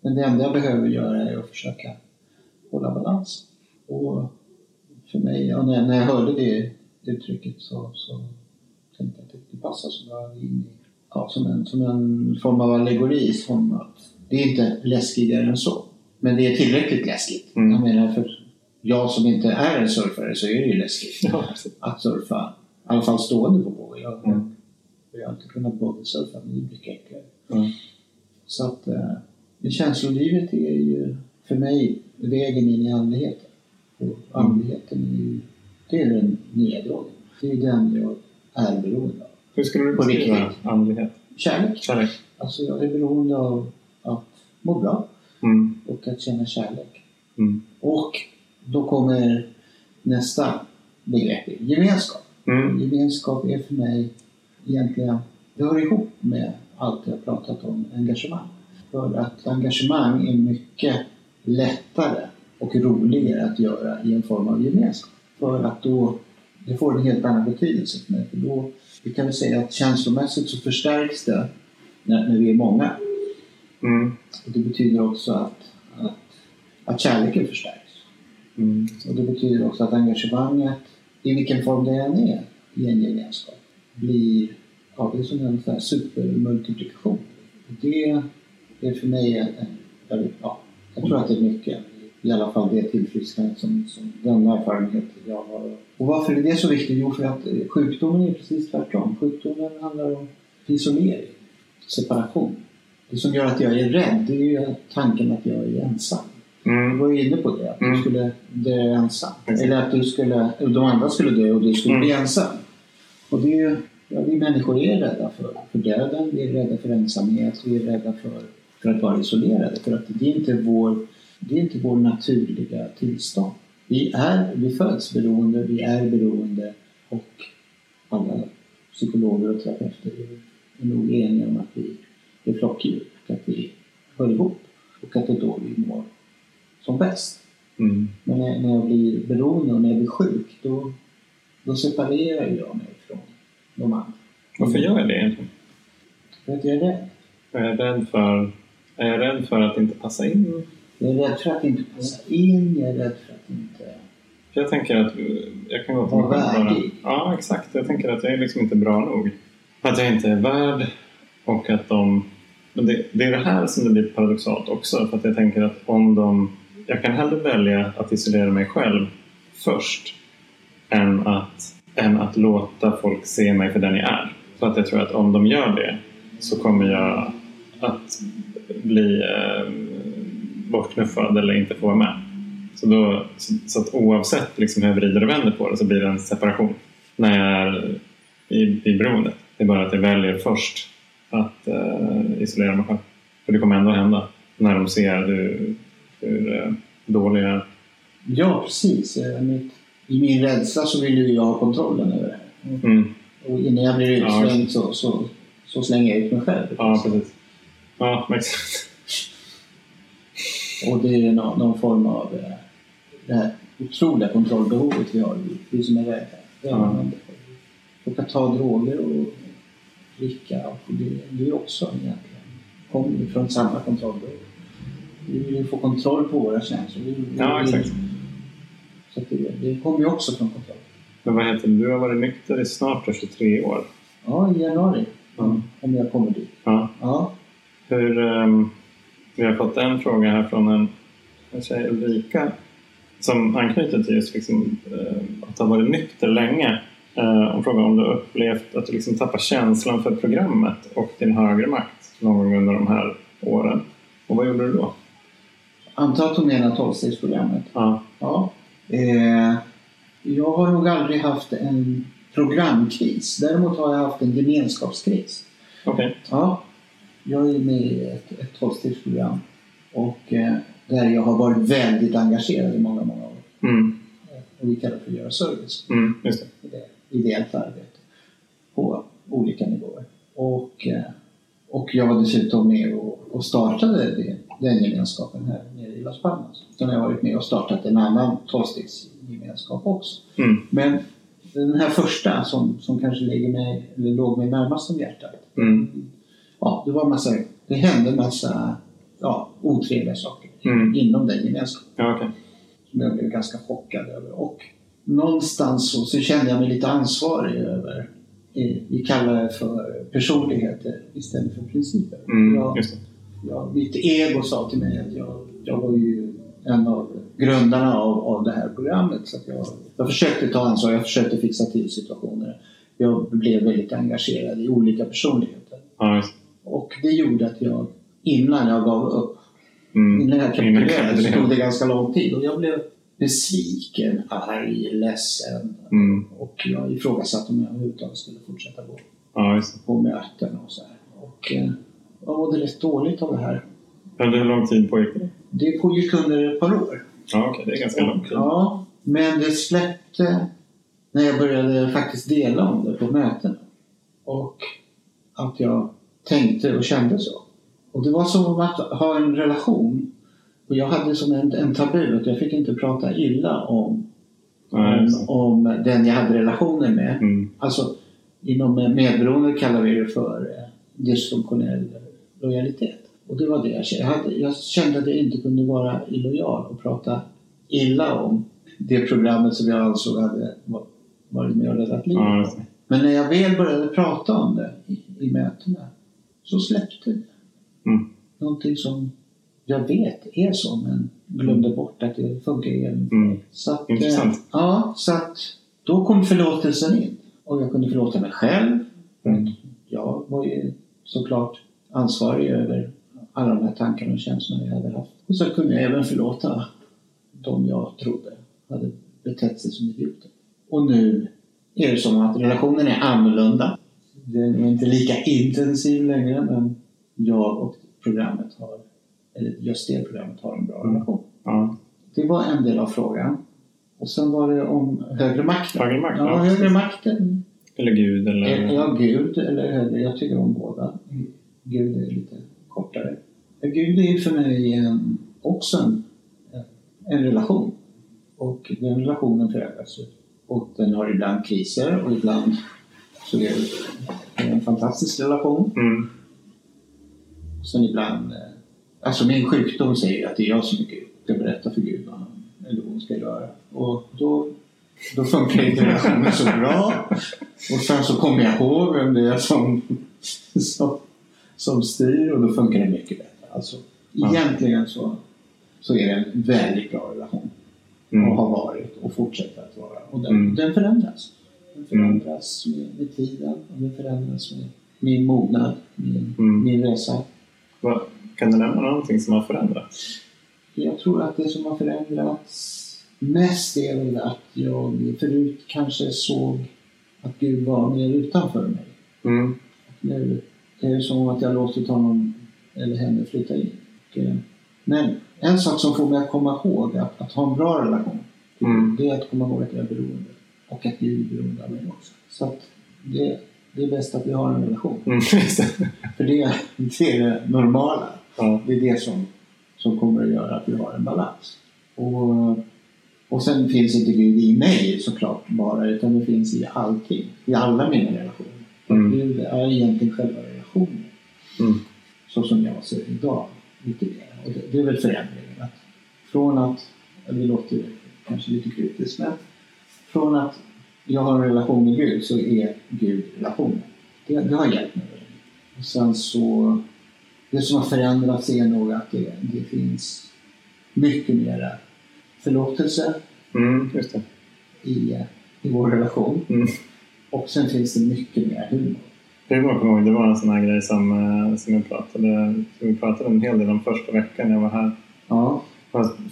Men det enda jag behöver göra är att försöka hålla balans. Och för mig, ja, när, när jag hörde det uttrycket så, så tänkte jag att det passar så bra in i, ja, som, en, som en form av allegori. Som att det är inte läskigare än så. Men det är tillräckligt läskigt. Mm. Jag menar, för jag som inte är en surfare så är det ju läskigt Ja. att surfa. I alla fall stående på vågor. Jag, Mm. jag har inte kunnat bogeysurfa, men det blir enklare. Mm. Så att eh, känslolivet är ju för mig vägen in i andligheten. Och andligheten är ju, det är den nya drogen. Det är den jag är beroende av. Hur skulle du beskriva andlighet? Kärlek. Kärlek? Alltså jag är beroende av att må bra Mm. och att känna kärlek. Mm. Och då kommer nästa begrepp, gemenskap. Mm. Gemenskap är för mig egentligen, det hör ihop med allt jag pratat om engagemang. För att engagemang är mycket lättare och roligare att göra i en form av gemenskap. För att då, det får en helt annan betydelse för mig. För då, vi kan väl säga att känslomässigt så förstärks det när, när vi är många. Mm. Och det betyder också att, att, att kärleken förstärks. Mm. Och det betyder också att engagemanget, i vilken form det än är i en gemenskap, blir ja, det är som en sån här supermultiplikation. Det, det är för mig en, ja, jag tror att det är mycket i alla fall det tillfrisknandet som, som den erfarenhet jag har. Och varför är det så viktigt? Jo, för att sjukdomen är precis tvärtom. Sjukdomen handlar om isolering, separation. Det som gör att jag är rädd, det är ju tanken att jag är ensam. Mm. Du var ju inne på det, att mm. du skulle dö ensam. Mm. Eller att du skulle, de andra skulle dö och du skulle mm. bli ensam. Och det är ju, ja, vi människor är rädda för, för döden, vi är rädda för ensamhet, vi är rädda för, för att vara isolerade. För att det är inte vår det är inte vår naturliga tillstånd. Vi, är, vi föds beroende, vi är beroende och alla psykologer och terapeuter är nog eniga om att vi är flockdjur och att vi hör ihop och att det är då vi mår som bäst. Mm. Men när, när jag blir beroende och när jag blir sjuk då, då separerar jag mig andra. Varför gör jag det egentligen? För att jag är rädd. Är jag rädd för, är jag rädd för att inte passa in jag är rädd för att inte passa in, jag är rädd för att inte... jag tänker att jag kan gå till mig själv Ja, exakt. Jag tänker att jag är liksom inte bra nog. Att jag inte är värd och att de... Men det, det är det här som det blir paradoxalt också. För att jag tänker att om de... Jag kan hellre välja att isolera mig själv först än att, än att låta folk se mig för den jag är. För att jag tror att om de gör det så kommer jag att bli eh, bortknuffad eller inte få vara med. Så, då, så, så att oavsett liksom hur jag vrider och vänder på det så blir det en separation när jag är i, i beroendet. Det är bara att jag väljer först att eh, isolera mig själv. För det kommer ändå hända när de ser hur, hur eh, dålig jag är. Ja, precis. Eh, i min rädsla så vill ju jag ha kontrollen över det. Mm. Och innan jag blir utslängd ja, så, så, så, slänger jag ut mig själv. Ja, precis. Ja, exakt. Och det är någon, någon form av eh, det här otroliga kontrollbehovet vi har, vi som är rädda. Och att ta droger och dricka, och det, det är också egentligen, kommer från samma kontrollbehov. Vi vill få kontroll på våra känslor. Vi, ja, exakt. Så det, det kommer ju också från kontroll. Men vad heter det? Du har varit nykter i snart 23 år. Ja, i januari. Mm. Om jag kommer dit. Ja. ja. Hur, um, vi har fått en fråga här från en, en tjej, Ulrika, som anknyter till just liksom, eh, att ha varit nykter länge. Eh, hon frågar om du har upplevt att du liksom tappar känslan för programmet och din högre makt någon gång under de här åren. Och vad gjorde du då? Antar att hon menar tolvstegsprogrammet? Ja. ja. Eh, jag har nog aldrig haft en programkris. Däremot har jag haft en gemenskapskris. Okej. Okay. Ja. Jag är med i ett, ett tolvstegsprogram och eh, där jag har varit väldigt engagerad i många, många år. Mm. Och vi kallar det för att göra service. Mm, just det. det ideellt arbete på olika nivåer. Och, eh, och jag var dessutom med och, och startade det, den gemenskapen här i Las Palmas. Har jag varit med och startat en annan tolvstegsgemenskap också. Mm. Men den här första som, som kanske ligger mig, eller låg mig närmast om hjärtat. Mm ja, det var massa, det hände massa ja, otrevliga saker mm. inom den gemenskapen. Ja, okay. Som jag blev ganska chockad över. Och någonstans så, så kände jag mig lite ansvarig över, vi kallar det för personligheter istället för principer. Mm, jag, jag, mitt ego sa till mig att jag, jag var ju en av grundarna av, av det här programmet. Så jag, jag försökte ta ansvar, jag försökte fixa till situationer. Jag blev väldigt engagerad i olika personligheter. Ja, och det gjorde att jag, innan jag gav upp, mm. innan jag kapitulerade, så tog det ganska lång tid. Och jag blev besviken, arg, ledsen. Mm. Och jag ifrågasatte om jag överhuvudtaget skulle fortsätta gå ja, på möten och så här. Och eh, jag mådde rätt dåligt av det här. Hur lång tid pågick det? Det pågick under ett par år. Ja. Okay. Det är ganska lång tid. Ja, men det släppte när jag började faktiskt dela om det på möten. Och att jag tänkte och kände så. Och det var som att ha en relation. Och jag hade som en, en tabu att jag fick inte prata illa om, Nej, om, om, den jag hade relationer med. Mm. Alltså inom medberoende kallar vi det för eh, dysfunktionell lojalitet. Och det var det jag kände. Jag, kände att jag inte kunde vara illojal och prata illa om det programmet som jag ansåg hade varit med och räddat livet. Ja, Men när jag väl började prata om det i, i mötena så släppte det. Mm. någonting som jag vet är så men glömde bort att det funkar igen. Mm. Så att, Intressant. Eh, ja, så att då kom förlåtelsen in. Och jag kunde förlåta mig själv. Mm. Jag var ju såklart ansvarig över alla de här tankarna och känslorna jag hade haft. Och så kunde jag även förlåta de jag trodde hade betett sig som idioter. Och nu är det som att relationen är annorlunda. Den är inte lika intensiv längre men jag och programmet har, eller just det programmet har en bra Mm. relation. Ja. Det var en del av frågan. Och sen var det om högre makten. Högre makt, Ja, ja, högre makten. Eller Gud eller... Är jag Gud eller högre? Jag tycker om båda. Gud är lite kortare. Gud är för mig en, också en, en relation. Och den relationen förändras. Och den har ibland kriser och ibland så är det en fantastisk relation. Mm. Sen ibland... eh, Alltså min sjukdom säger att det är jag som är Gud. Jag berättar för Gud vad han eller hon ska göra. Och då, då funkar inte relationen så bra. Och sen så kommer jag ihåg vem det är som, som, som styr och då funkar det mycket bättre. Alltså, Ja. Egentligen så, så är det en väldigt bra relation. Mm. Och har varit och fortsätter att vara. Och den, Mm. den förändras. Den förändras med, med tiden och den förändras med min mognad, min, Mm. min resa. Vad- Kan du nämna någonting som har förändrats? Jag tror att det som har förändrats mest är väl att jag förut kanske såg att Gud var mer utanför mig. Mm. Nu är det som att jag låtit honom eller henne flytta in. Och, Men en sak som får mig att komma ihåg att, att ha en bra relation, Mm. det är att komma ihåg att jag är beroende. Och att Gud är beroende av mig också. Så att det, det är bäst att vi har en relation. Mm. För det, det är det normala. ja. Det är det som, som kommer att göra att vi har en balans. Och, och sen finns inte Gud i mig såklart bara, utan det finns i allting. I alla mina relationer. Mm. Gud är egentligen själva relationen. Mm. Så som jag ser det idag. Lite mer. Och det, det är väl förändringen. Att från att, det låter kanske lite kryptiskt, men från att jag har en relation med Gud så är Gud relationen. Det, det har hjälpt mig. Och sen så, det som har förändrats är nog att det, det finns mycket mera förlåtelse Mm. I, i vår relation. Mm. Och sen finns det mycket mer humor. Kommer jag ihåg, det var en sån här grej som, eh, som, jag pratade, som vi pratade en hel del om första veckan jag var här. Ja,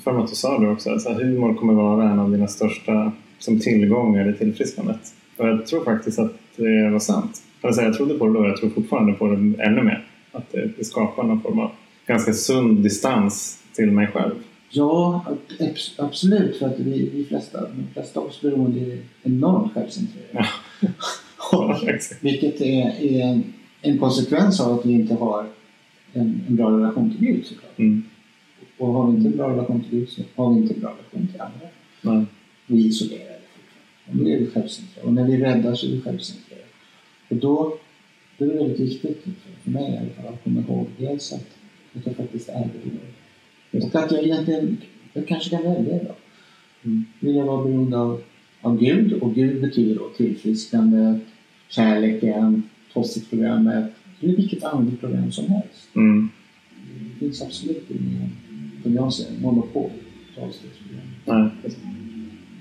för mig att du sa det också, att humor kommer vara en av dina största som tillgångar i tillfrisknandet. Och jag tror faktiskt att det var sant. Alltså, jag trodde på det då och jag tror fortfarande på det ännu mer. Att det, det skapar någon form av ganska sund distans till mig själv. Ja, abs- absolut. För att vi, vi flesta, de flesta av oss beroende är enormt självcentrerade. Ja. Vilket är, är en, en konsekvens av att vi inte har en, en bra relation till Gud såklart. Mm. Och har vi inte en bra relation till Gud så har vi inte en bra relation till andra. Nej. Vi är isolerade fortfarande. Och då är vi självcentrerade. Och när vi räddar så är vi självcentrerade. Och då, då är det väldigt viktigt, för- för mig i alla fall, att komma ihåg dels att, att jag faktiskt är beroende. Och att jag egentligen, jag kanske kan välja då. Mm. Vill jag vara beroende av, av Gud och Gud betyder då tillfrisknande, kärleken, Tossigt-programmet eller vilket andligt program som helst. Mm. Det finns absolut ingen, som jag ser det, monopol på avstegsprogram.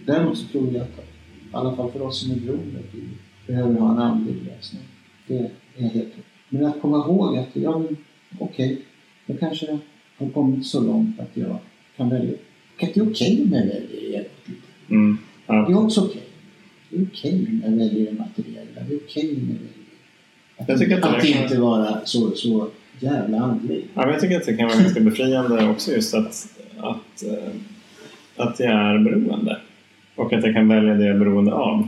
Däremot så tror jag att, i alla fall för oss som är beroende, att vi behöver ha en andlig lösning. Det är helt. Men att komma ihåg att, ja men okej, jag kanske har kommit så långt att jag kan välja. Att det är okej om jag väljer liv. Mm. Det Ja. är också okej. Det är okej om jag väljer det materiella. Det är okej jag väljer att, att inte vara så, så jävla andlig. Ja, men jag tycker att det kan vara ganska befriande också just att, att, eh, att jag är beroende. Och att jag kan välja det jag är beroende av.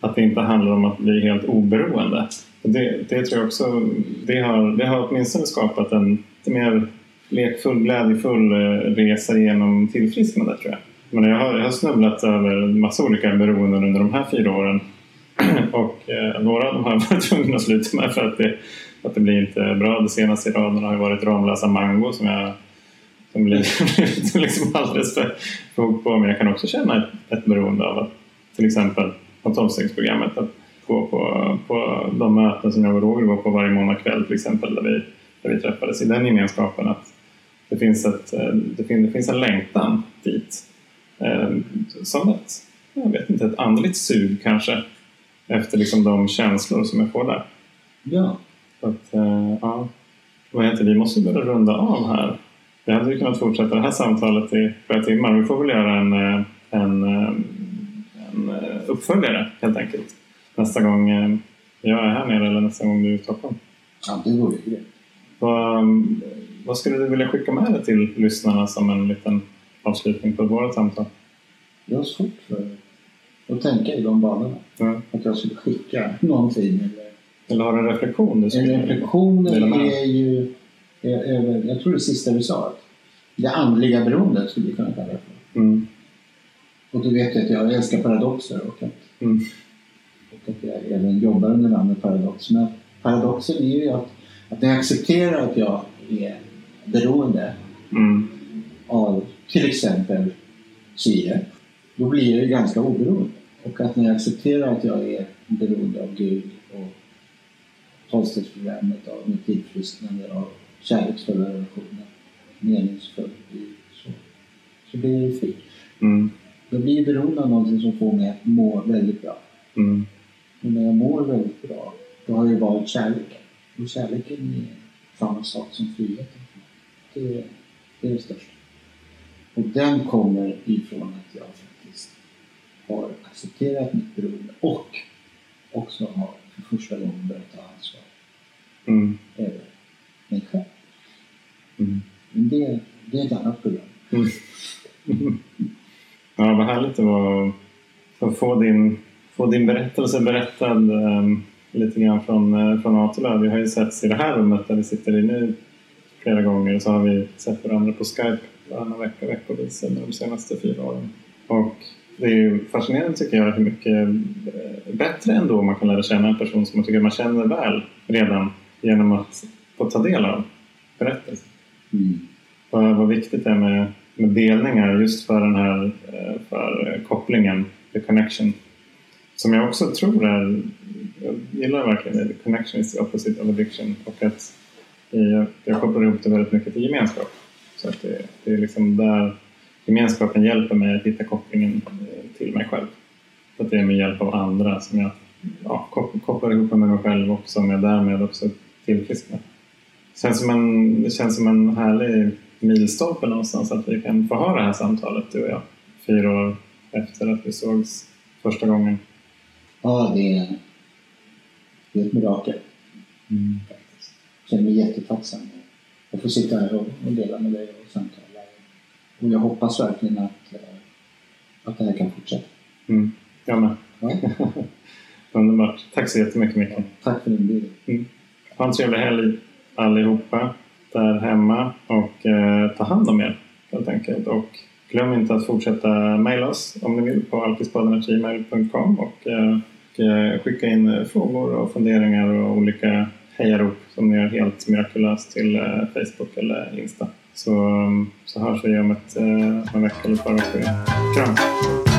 Att det inte handlar om att bli helt oberoende. Det, det tror jag också, det har, det har åtminstone skapat en lite mer lekfull, glädjefull eh, resa genom tillfrisknandet tror jag. Men jag har, jag har snubblat över en massa olika beroenden under de här fyra åren. Och eh, några av dem har jag varit tvungen att sluta med för att det, att det blir inte bra. Det senaste i raden har ju varit Ramlösa Mango som jag som blir- blivit liksom alldeles för för hooked på. Men jag kan också känna ett, ett beroende av att till exempel på tolvstegsprogrammet att gå på, på de möten som jag och Roger går på varje måndag kväll till exempel där vi där vi träffades, i den gemenskapen att det finns, ett, eh, det finns, det finns en längtan dit. Eh, som ett, jag vet inte, ett andligt sug kanske efter liksom de känslor som jag får där. Ja. Att, eh, ja. Vad heter, vi måste börja runda av här. Vi hade ju kunnat fortsätta det här samtalet i flera timmar. Vi får väl göra en, eh, en, en uppföljare helt enkelt. Nästa gång jag är här nere eller nästa gång du är i Stockholm. Ja, det vore ju. Vad, vad skulle du vilja skicka med dig till lyssnarna som en liten avslutning på vårt samtal? Det har svårt för att tänka i de banorna. Ja. Att jag skulle skicka någonting. Eller, eller har du en reflektion? Du en reflektion är ju... Är, jag tror det sista du sa. Att det andliga beroendet skulle vi kunna kalla det för. Mm. Och du vet att jag älskar paradoxer och att, mm. och att jag även jobbar under namnet paradox. Men paradoxen är ju att, att jag accepterar att jag är beroende mm. av till exempel Chile, då blir jag ju ganska oberoende. Och att när jag accepterar att jag är beroende av Gud och tolvstegsprogrammet, av mitt tillfrisknande, av kärleksfulla relationer, meningsfull liv, så, så blir jag fri. Mm. Jag blir beroende av någonting som får mig att må väldigt bra. Mm. Och när jag mår väldigt bra, då har jag valt kärleken. Och kärleken är samma sak som friheten. Det det är det största. Och den kommer ifrån att jag faktiskt har accepterat mitt beroende och också har för första gången börjat ta ansvar mm. över mig själv. Mm. Men det, det är ett annat program. Mm. ja, vad härligt det var att få din, få din berättelse berättad um, lite grann från, uh, från A till Ö. Vi har ju setts i det här rummet där vi sitter i nu flera gånger och så har vi sett varandra på Skype varannan vecka veckovis de senaste fyra åren. Och det är fascinerande tycker jag hur mycket eh, bättre ändå man kan lära känna en person som man tycker man känner väl redan genom att få ta del av berättelsen. Mm. Vad, vad viktigt det är med, med delningar just för den här eh, för kopplingen, the connection. Som jag också tror är, jag gillar verkligen det, the connection is the opposite of addiction och att jag, jag kopplar ihop det väldigt mycket till gemenskap. Så att det, det är liksom där gemenskapen hjälper mig att hitta kopplingen eh, till mig själv. Att det är med hjälp av andra som jag ja, kopplar ihop med mig själv och som jag därmed också tillfrisknar. Det känns som en, det känns som en härlig milstolpe någonstans att vi kan få ha det här samtalet du och jag fyra år efter att vi sågs första gången. Ja, det är, det är ett mirakel. Mm. Jag känner mig jättetacksam att få sitta här och, och dela med dig och samtala. Och jag hoppas verkligen att, eh, att det här kan fortsätta. Mm. Jag med. Ja. Underbart. Tack så jättemycket Micke. Tack för inbjudan. Mm. Ha en trevlig helg allihopa där hemma och eh, ta hand om er helt enkelt. Och glöm inte att fortsätta mejla oss om ni vill på alkispodden.gmail.com och, eh, och eh, skicka in frågor och funderingar och olika hejarop som ni gör helt mirakulöst till eh, Facebook eller Insta. Så, mm, så hörs vi om ett, eh, en vecka eller ett par veckor. Kram!